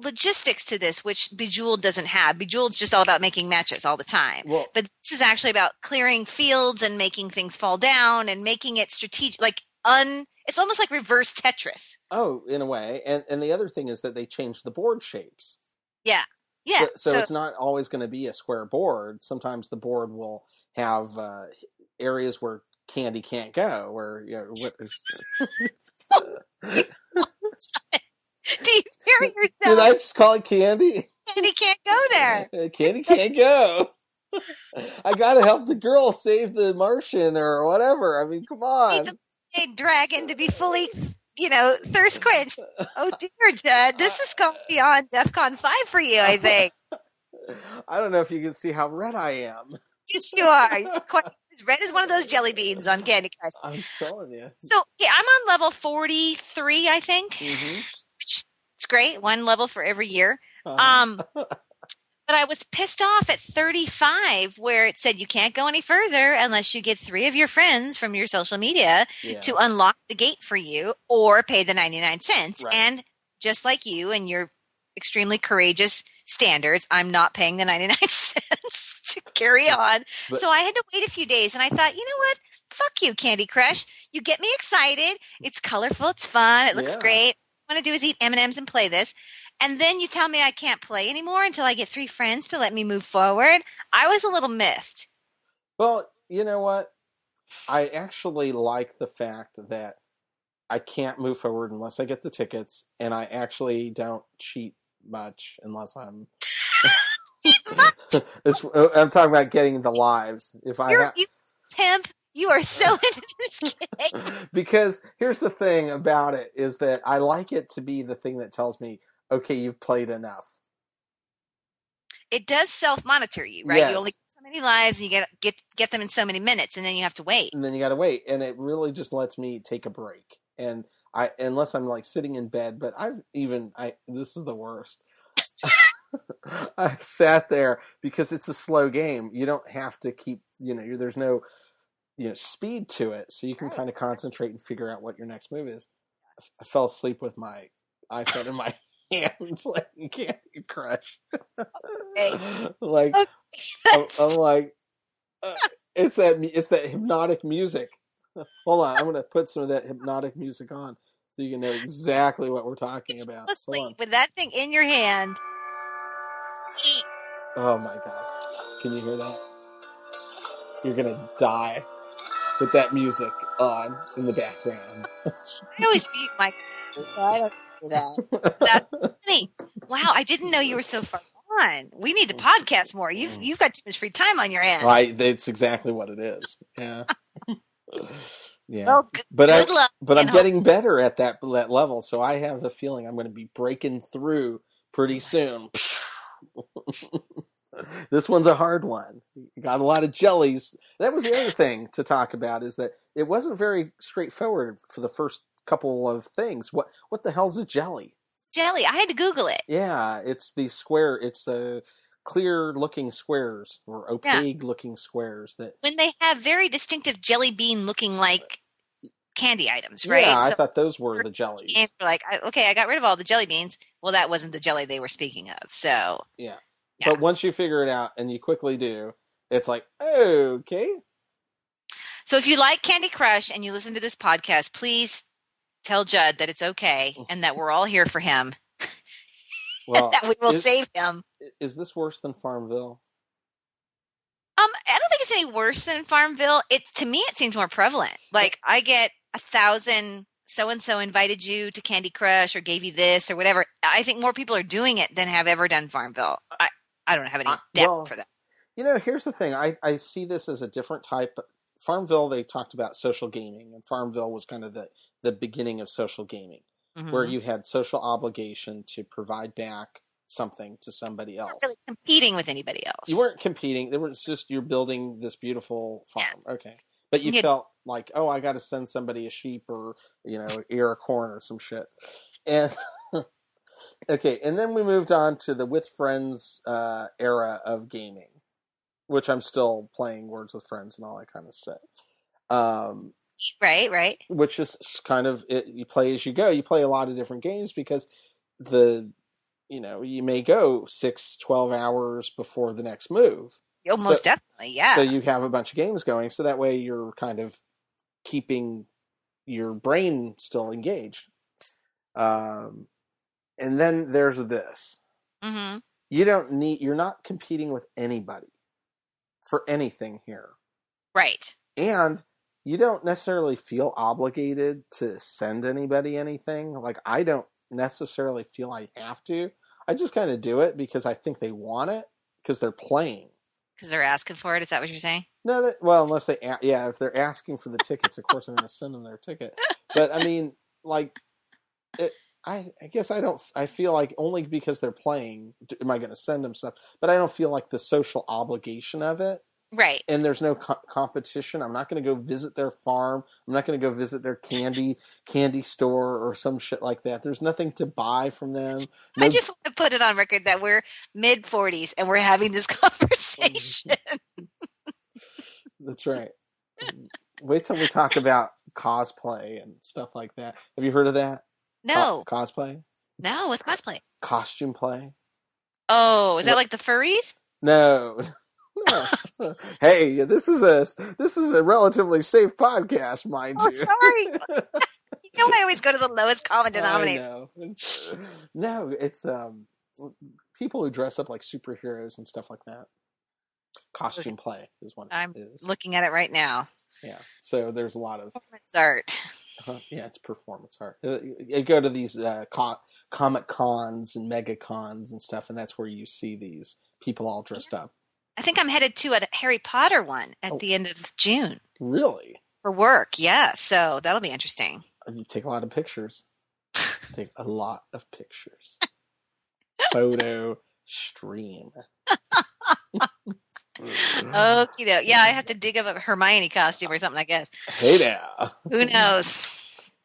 logistics to this which Bejeweled doesn't have. Bejeweled's just all about making matches all the time. Well, But this is actually about clearing fields and making things fall down and making it strategic, like un. It's almost like reverse Tetris. oh, in a way. And and the other thing is that they change the board shapes. Yeah. So, so, so it's not always going to be a square board. Sometimes the board will have uh, areas where candy can't go, where you know, what, do you hear yourself? did? I just call it candy? Candy can't go there. Uh, Candy can't go. I gotta help the girl save the Martian or whatever. I mean, come on. a dragon to be fully, you know, thirst quenched. Oh dear, Judd, this is going beyond DEFCON five for you. I think. I don't know if you can see how red I am. yes, you are. You're quite red as one of those jelly beans on Candy Crush. I'm telling you. So yeah, I'm on level forty three, I think. hmm it's great, one level for every year. Uh-huh. Um, but I was pissed off at 35, where it said you can't go any further unless you get three of your friends from your social media yeah. to unlock the gate for you or pay the 99 cents. Right. And just like you and your extremely courageous standards, I'm not paying the 99 cents to carry on. But- so I had to wait a few days and I thought, you know what? Fuck you, Candy Crush. You get me excited. It's colorful. It's fun. It looks Yeah. great. I want to do is eat M&Ms and play this. And then you tell me I can't play anymore until I get three friends to let me move forward. I was a little miffed. Well, you know what? I actually like the fact that I can't move forward unless I get the tickets, and I actually don't cheat much unless I'm. I'm talking about getting the lives. If I You're, ha- you pimp. You are so into this game. because here's the thing about it is that I like it to be the thing that tells me, okay, you've played enough. It does self monitor you, right? Yes. You only get so many lives and you get get get them in so many minutes and then you have to wait. and then you got to wait and it really just lets me take a break and i unless i'm like sitting in bed but i've even i this is the worst i've sat there because it's a slow game you don't have to keep you know there's no you know speed to it so you can Right. kind of concentrate and figure out what your next move is I f- I fell asleep with my iphone in my hand playing candy crush like I'm, I'm like, uh, it's that it's that hypnotic music. Hold on, I'm gonna put some of that hypnotic music on so you can know exactly what we're talking about. Hold Honestly, on. with that thing in your hand. Oh my god, can you hear that? You're gonna die with that music on in the background. I always mute my so I don't do that. That's funny. Wow, I didn't know you were so far on. We need to podcast more. You've you've got too much free time on your hands. right, that's exactly what it is. Yeah, yeah. Well, but I, luck, But I'm and getting better at that that level, so I have a feeling I'm going to be breaking through pretty soon. this one's a hard one. Got a lot of jellies. That was the other thing to talk about is that it wasn't very straightforward for the first couple of things. What what the hell's a jelly? jelly. I had to Google it. Yeah, it's the square. It's the clear looking squares or opaque looking squares that. When they have very distinctive jelly bean looking like candy items, right? Yeah, I thought those were the jellies. and like, okay, I got rid of all the jelly beans. Well, that wasn't the jelly they were speaking of. So Yeah. Yeah. But once you figure it out, and you quickly do, it's like, okay. So if you like Candy Crush and you listen to this podcast, please tell Judd that it's okay and that we're all here for him. Well, that we will is, save him. is this worse than Farmville? Um, I don't think it's any worse than Farmville. It to me, it seems more prevalent. Like I get a thousand. So and so invited you to Candy Crush or gave you this or whatever. I think more people are doing it than have ever done Farmville. I I don't have any I- doubt well, for that. You know, here's the thing. I, I see this as a different type. Farmville, they talked about social gaming, and Farmville was kind of the, the beginning of social gaming, where Mhm. you had social obligation to provide back something to somebody else. really competing with anybody else. You weren't competing. It was just you're building this beautiful farm. Okay. but you Yeah. felt like, oh, I got to send somebody a sheep or you know ear of corn or some shit. And okay, and then we moved on to the with friends uh, era of gaming, which I'm still playing Words with Friends and all that kind of stuff. Um, Right, right. which is kind of it, you play as you go. You play a lot of different games because the you know you may go six, 12 hours before the next move. Oh, So- most definitely. Yeah. So you have a bunch of games going, so that way you're kind of keeping your brain still engaged. Um, and then there's this: hmm you don't need, you're not competing with anybody for anything here, Right. and you don't necessarily feel obligated to send anybody anything. Like I don't necessarily feel I have to. I just kind of do it because I think they want it because they're playing. Because they're asking for it. Is that what you're saying? No, that, well, unless they, yeah, if they're asking for the tickets, of course I'm going to send them their ticket. But I mean, like, it, I, I guess I don't. I feel like only because they're playing am I going to send them stuff. But I don't feel like the social obligation of it. Right. And there's no co- competition. I'm not going to go visit their farm. I'm not going to go visit their candy candy store or some shit like that. There's nothing to buy from them. I just want to put it on record that we're mid 40s and we're having this conversation. That's right. Wait till we talk about cosplay and stuff like that. Have you heard of that? No, Co- cosplay, no, with cosplay. costume play. Oh, is that like the furries? No. No. hey, this is a this is a relatively safe podcast, mind you. Oh, you. sorry. You know, I always go to the lowest common denominator. No, it's um people who dress up like superheroes and stuff like that. Costume play is what I'm is. Looking at it right now. Yeah. So there's a lot of Performance art. Uh, yeah, it's performance art. Uh, You go to these uh, co- comic cons and mega cons and stuff, and that's where you see these people all dressed up. I think I'm headed to a Harry Potter one at Oh. the end of June Really, for work. Yeah, so that'll be interesting. you take a lot of pictures. take a lot of pictures. Photo stream. Okie doke. Yeah, I have to dig up a Hermione costume or something, I guess. Hey now. Who knows?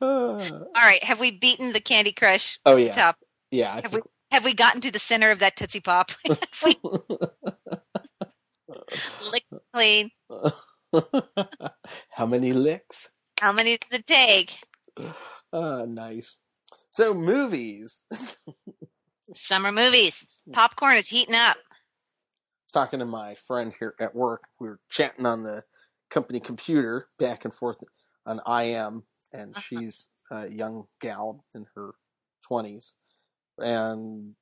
All right, have we beaten the Candy Crush oh yeah, top? yeah. I Have think, Have we gotten to the center of that Tootsie Pop? We licked clean? How many licks? How many does it take? Uh, nice. So movies. Summer movies. Popcorn is heating up. talking to my friend here at work. We were chatting on the company computer back and forth on IM, and Uh-huh. she's a young gal in her twenties, and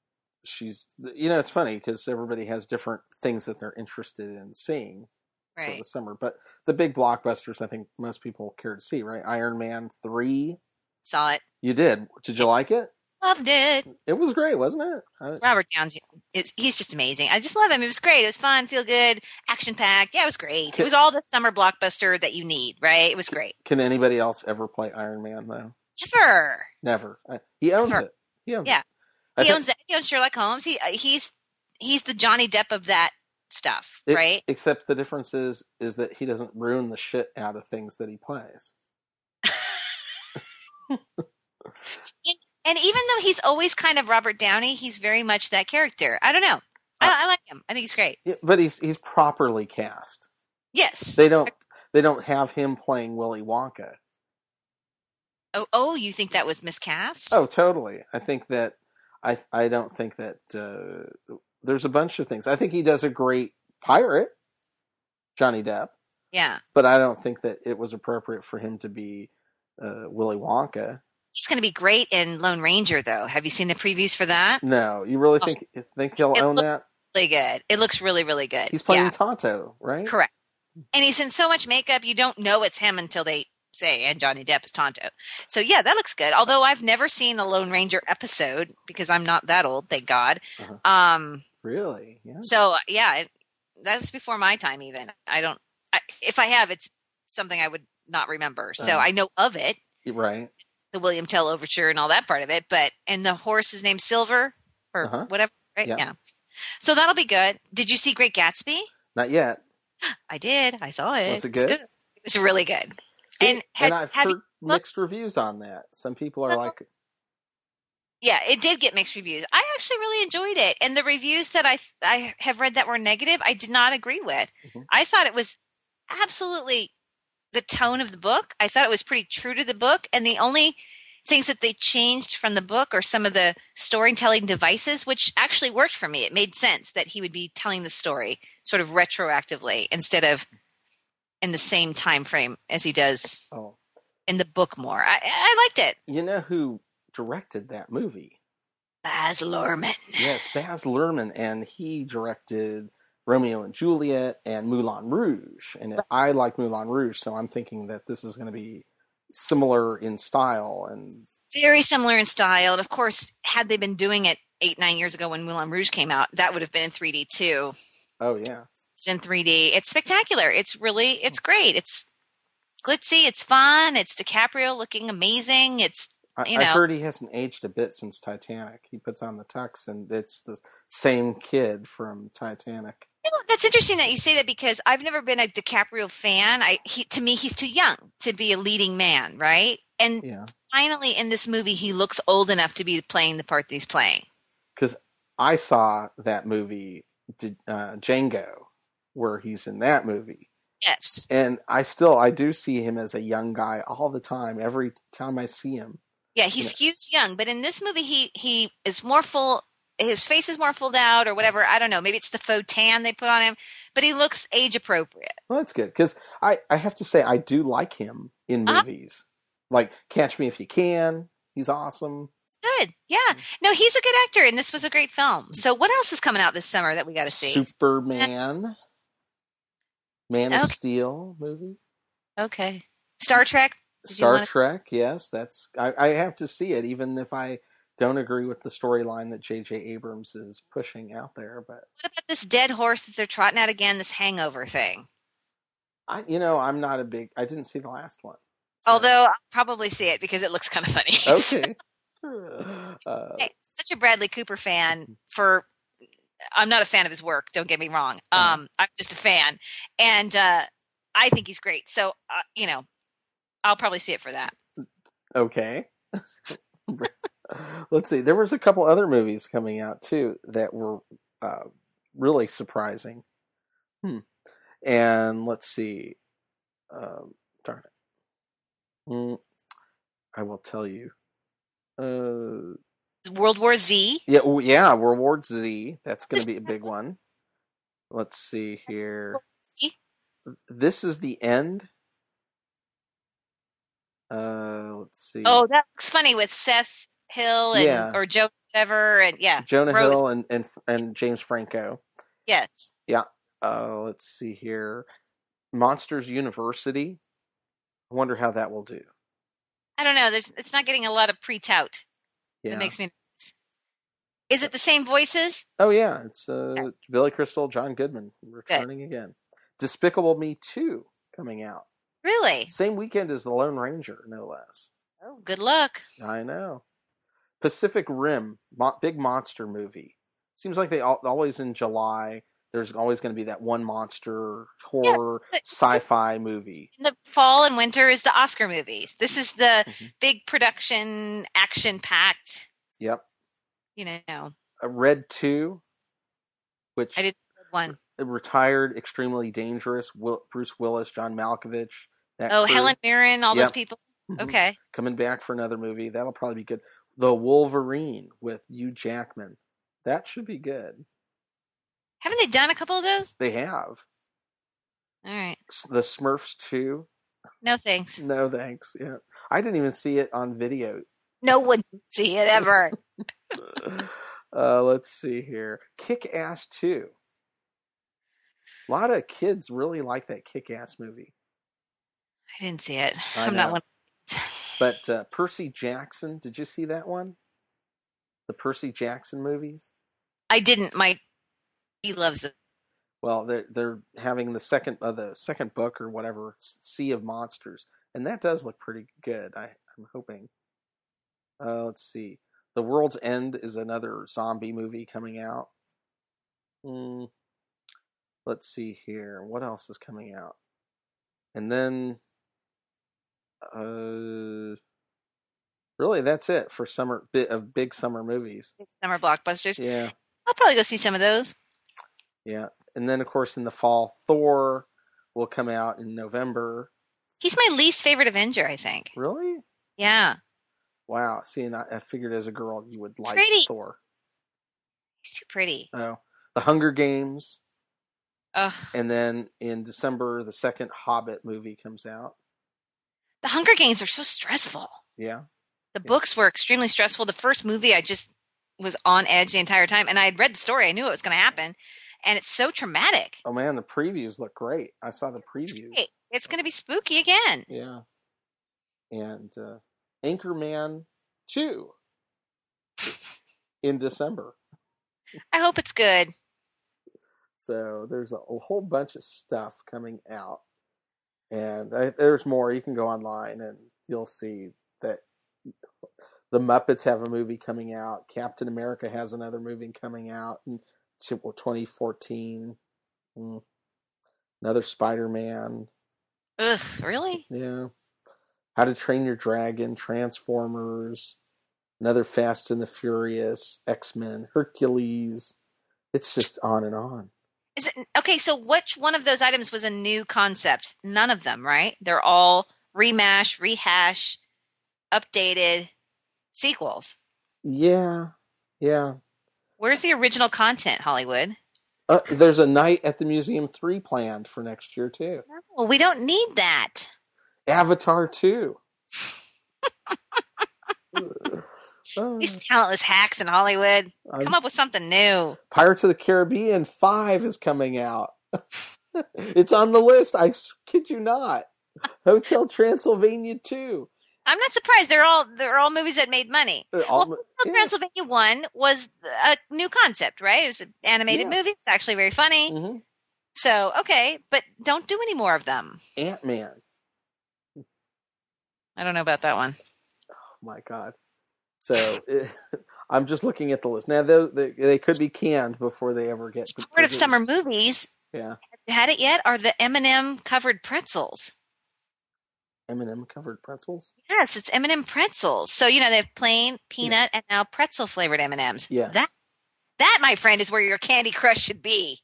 she's you know it's funny because everybody has different things that they're interested in seeing for the summer, but the big blockbusters I think most people care to see, right? Iron Man three, Saw it. you did. Did you like it? Loved it. It was great, wasn't it? I, Robert Downey, he's just amazing. I just love him. It was great. It was fun, feel good, action packed. Yeah, it was great. It was all the summer blockbuster that you need, right? It was great. can anybody else ever play Iron Man though? Never. Never. I, he owns Never. it. He owns Yeah. it. He think- owns that. He owns Sherlock Holmes. He uh, he's he's the Johnny Depp of that stuff, It- right? Except the difference is is that he doesn't ruin the shit out of things that he plays. And even though he's always kind of Robert Downey, he's very much that character. I don't know. I, I like him. I think he's great. Yeah, but he's he's properly cast. Yes. They don't they don't have him playing Willy Wonka. Oh, oh, you think that was miscast? Oh, totally. I think that I I don't think that uh, there's a bunch of things. I think he does a great pirate, Johnny Depp, yeah. but I don't think that it was appropriate for him to be uh, Willy Wonka. He's going to be great in Lone Ranger, though. Have you seen the previews for that? No, you really Oh. think think he'll own that? Really good. It looks really, really good. He's playing Yeah, Tonto, right? correct. And he's in so much makeup, you don't know it's him until they say, and Johnny Depp is Tonto. So yeah, that looks good. Although I've never seen a Lone Ranger episode because I'm not that old, thank God. Uh-huh. Um, Really? Yeah. So yeah, it, that's before my time. Even I don't. I, if I have, it's something I would not remember. So Uh. I know of it, Right. The William Tell overture and all that part of it. But and the horse is named Silver or Uh-huh. whatever, right? Yeah. Yeah. So that'll be good. Did you see Great Gatsby? Not yet. I did. I saw it. Was it It's good? It was really good. See, And had- I've have you heard mixed reviews on that. Some people are Well, like, Yeah, it did get mixed reviews. I actually really enjoyed it, and the reviews that I I have read that were negative, I did not agree with. Mhm. I thought it was absolutely the tone of the book. I thought it was pretty true to the book, and the only things that they changed from the book are some of the storytelling devices, which actually worked for me. It made sense that he would be telling the story sort of retroactively instead of in the same time frame as he does oh, in the book. More, I, I liked it. you know who directed that movie? Baz Luhrmann. Yes, Baz Luhrmann, and he directed Romeo and Juliet and Moulin Rouge. And I like Moulin Rouge, so I'm thinking that this is going to be similar in style. And very similar in style. And of course, had they been doing it eight, nine years ago when Moulin Rouge came out, that would have been in 3D too. oh yeah, It's in 3D. It's spectacular. It's really, it's great. It's glitzy. It's fun. It's DiCaprio looking amazing. It's, I, You I know. heard he hasn't aged a bit since Titanic. He puts on the tux, and it's the same kid from Titanic. You know, that's interesting that you say that because I've never been a DiCaprio fan. I, he, to me, he's too young to be a leading man, right? And Yeah, finally in this movie, he looks old enough to be playing the part that he's playing. because I saw that movie, uh, Django, where he's in that movie. Yes. and I still I do see him as a young guy all the time. Every time I see him, Yeah, he Yeah. skews young, but in this movie, he he is more full. His face is more fulled out, or whatever. I don't know. Maybe it's the faux tan they put on him, but he looks age appropriate. well, that's good because I I have to say I do like him in Uh-huh. movies, like Catch Me If You Can. He's awesome. Good. Yeah. No, he's a good actor, and this was a great film. So, what else is coming out this summer that we got to see? Superman, Man of Steel movie, Okay. Star Trek. Did Star wanna- Trek. Yes, that's I, I have to see it, even if I don't agree with the storyline that J.J. Abrams is pushing out there. But What about this dead horse that they're trotting out again? This hangover thing. I, you know, I'm not a big. I didn't see the last one. so- Although I'll probably see it because it looks kind of funny. okay. Uh, Hey, such a Bradley Cooper fan for I'm not a fan of his work, don't get me wrong. Uh-huh. Um I'm just a fan and uh I think he's great. So uh, you know, I'll probably see it for that. okay. Let's see. There was a couple other movies coming out too that were uh, really surprising. Hmm. And let's see. Um, darn it. Hmm. I will tell you. Uh, World War Z. yeah, yeah. World War Z. That's going to be a big one. Let's see here. This is the end. Uh, let's see. Oh, that looks funny with Seth Hill and Yeah. or Joe whatever and yeah. Jonah Rose. Hill and, and and James Franco. Yes. Yeah. Uh, let's see here. Monsters University. I wonder how that will do. I don't know. There's it's not getting a lot of pre-tout. Yeah. That makes me Is it the same voices? oh yeah, it's uh, Billy Crystal, John Goodman returning again. Despicable Me Two coming out Really? same weekend as The Lone Ranger, no less. Oh, good luck. I know. Pacific Rim, mo- big monster movie. Seems like they al- always in July. There's always going to be that one monster horror but- sci-fi movie. In the fall and winter is the Oscar movies. This is the Mhm. big production, action packed. Yep. You know, A Red Two, which I did one. retired, extremely dangerous. Will, Bruce Willis, John Malkovich. Oh, crew, Helen Mirren, all those people. mhm, Okay. coming back for another movie. That'll probably be good. The Wolverine with Hugh Jackman. That should be good. Haven't they done a couple of those? They have All right. The Smurfs two. No thanks. No thanks. Yeah, I didn't even see it on video. No one see it ever. uh, let's see here. Kick Ass two. A lot of kids really like that Kick Ass movie. I didn't see it. I I'm not know. one. But uh, Percy Jackson, did you see that one? The Percy Jackson movies. I didn't. My he loves it. Well, they're they're having the second uh, the second book or whatever, Sea of Monsters, and that does look pretty good. I, I'm hoping. Uh, let's see. The World's End is another zombie movie coming out. Mm. let's see here. What else is coming out? And then, uh, really, that's it for summer bit of big summer movies. Summer blockbusters. Yeah, I'll probably go see some of those. yeah. And then, of course, in the fall, Thor will come out in November. He's my least favorite Avenger, I think. Really? Yeah. Wow. See, and I, I figured as a girl you would like Pretty. Thor. He's too pretty. Oh, the Hunger Games, Ugh. and then in December, the second Hobbit movie comes out. The Hunger Games are so stressful. Yeah. The Yeah. books were extremely stressful. The first movie, I just was on edge the entire time, and I had read the story. I knew it was going to happen, and it's so traumatic. Oh man, the previews look great. I saw the previews. Hey, It's going to be spooky again. Yeah. And uh, Anchorman 2 in December. I hope it's good. So there's a, a whole bunch of stuff coming out. And I, there's more. You can go online and you'll see that the Muppets have a movie coming out. Captain America has another movie coming out in 2014. Mm. Another Spider Man. Ugh, really? Yeah. How to Train Your Dragon, Transformers, another Fast and the Furious, X Men, Hercules. It's just on and on. Is it okay? So, which one of those items was a new concept? None of them, right? They're all remash, rehash, updated sequels. Yeah, yeah. Where's the original content, Hollywood? Uh, there's a night at the Museum 3 planned for next year, too. Well, we don't need that. Avatar 2. Uh, These talentless hacks in Hollywood. I'm- Come up with something new. Pirates of the Caribbean 5 is coming out. it's on the list. I kid you not. Hotel Transylvania 2. I'm not surprised. They're all they're all movies that made money. All- Well, yeah. Transylvania One was a new concept, right? It was an animated Yeah. movie. It's actually very funny. Mhm. So okay, but don't do any more of them. Ant-Man. I don't know about that one. Oh my god so i'm just looking at the list now they, they, they could be canned before they ever get part of summer movies. yeah Had it yet? Are the M&M covered pretzels? m&m covered pretzels Yes, it's M&M pretzels. So you know they have plain peanut and now pretzel flavored M&Ms. yes That that, my friend, is where your Candy Crush should be.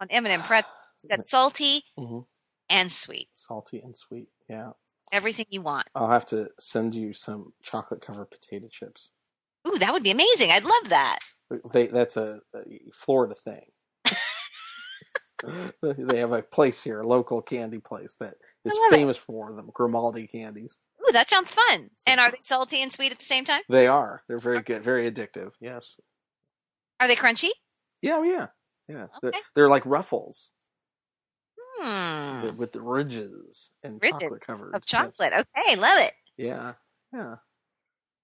On M&M pretzels, It's got salty Mhm. and sweet. salty and sweet yeah Everything you want. i'll have to send you some chocolate covered potato chips Ooh, that would be amazing. I'd love that. they, that's a, a florida thing they have a place here a local candy place that is love it. famous for them grimaldi candies Ooh, that sounds fun. And are they salty and sweet at the same time? they are they're very good very addictive yes Are they crunchy? yeah oh, yeah yeah they're, they're like ruffles Hmm. with, with the ridges and Ridges chocolate covered Of yes. chocolate. Okay, love it. Yeah, yeah.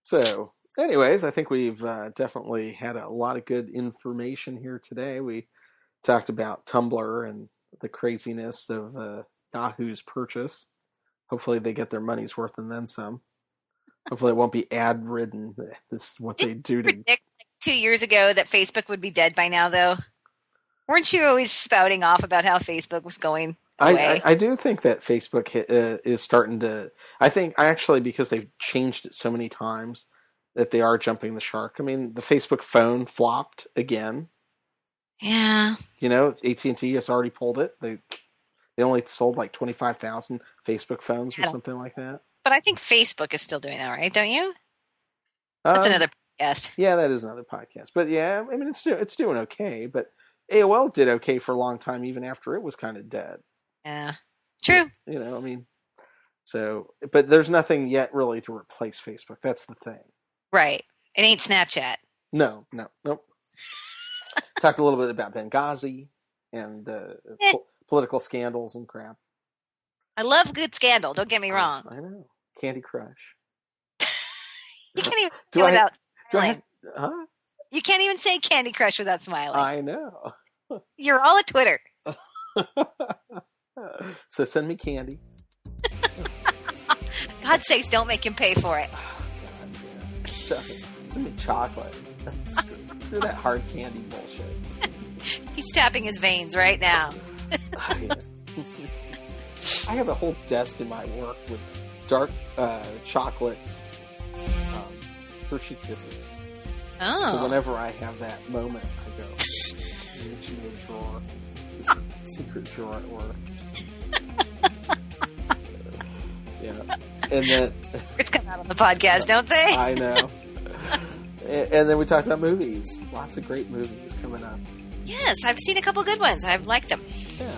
So, anyways, I think we've uh, definitely had a lot of good information here today. We talked about Tumblr and the craziness of uh, Yahoo's purchase. Hopefully, they get their money's worth and then some. Hopefully, it won't be ad ridden. This is what they do to. Predict like two years ago that Facebook would be dead by now, though. Weren't you always spouting off about how Facebook was going I, away? I, I do think that Facebook uh, is starting to. I think actually because they've changed it so many times that they are jumping the shark. I mean, the Facebook phone flopped again. yeah. You know, AT and T has already pulled it. They they only sold like twenty five thousand Facebook phones or something like that. But I think Facebook is still doing all right, don't you? That's Um, another podcast. Yeah, that is another podcast. But yeah, I mean, it's do, it's doing okay. But AOL did okay for a long time, even after it was kind of dead. Yeah. True. You know, I mean, so but there's nothing yet really to replace Facebook. That's the thing. Right. It ain't Snapchat. No, no, nope. Talked a little bit about Benghazi and uh, Eh. po- political scandals and crap. I love good scandal. Don't get me wrong. I know. Candy Crush. You can't even Do say I? without do I have, huh? You can't even say Candy Crush without smiling. I know. You're all at Twitter. so send me candy. God's sakes, don't make him pay for it. Oh, God, yeah. Send me chocolate. Screw, screw that hard candy bullshit. He's tapping his veins right now. I, I have a whole desk in my work with dark uh, chocolate um, Hershey Kisses. Oh. So whenever I have that moment, I go into the drawer, secret drawer at work. yeah, and then It's come out on the podcast, don't they? I know. And and then we talked about movies. Lots of great movies coming up. yes, I've seen a couple good ones. I've liked them. Yeah.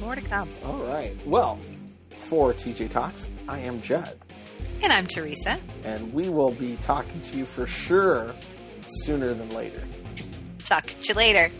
More to come. All right. Well, for TJ Talks, I am Judd, And I'm Teresa. and we will be talking to you for sure sooner than later. Talk to you later.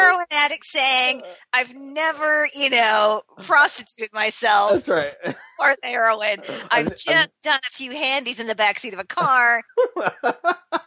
Heroin addict saying, I've never, you know, prostituted myself That's right. the heroin. I've I'm- just done a few handies in the backseat of a car. I'm-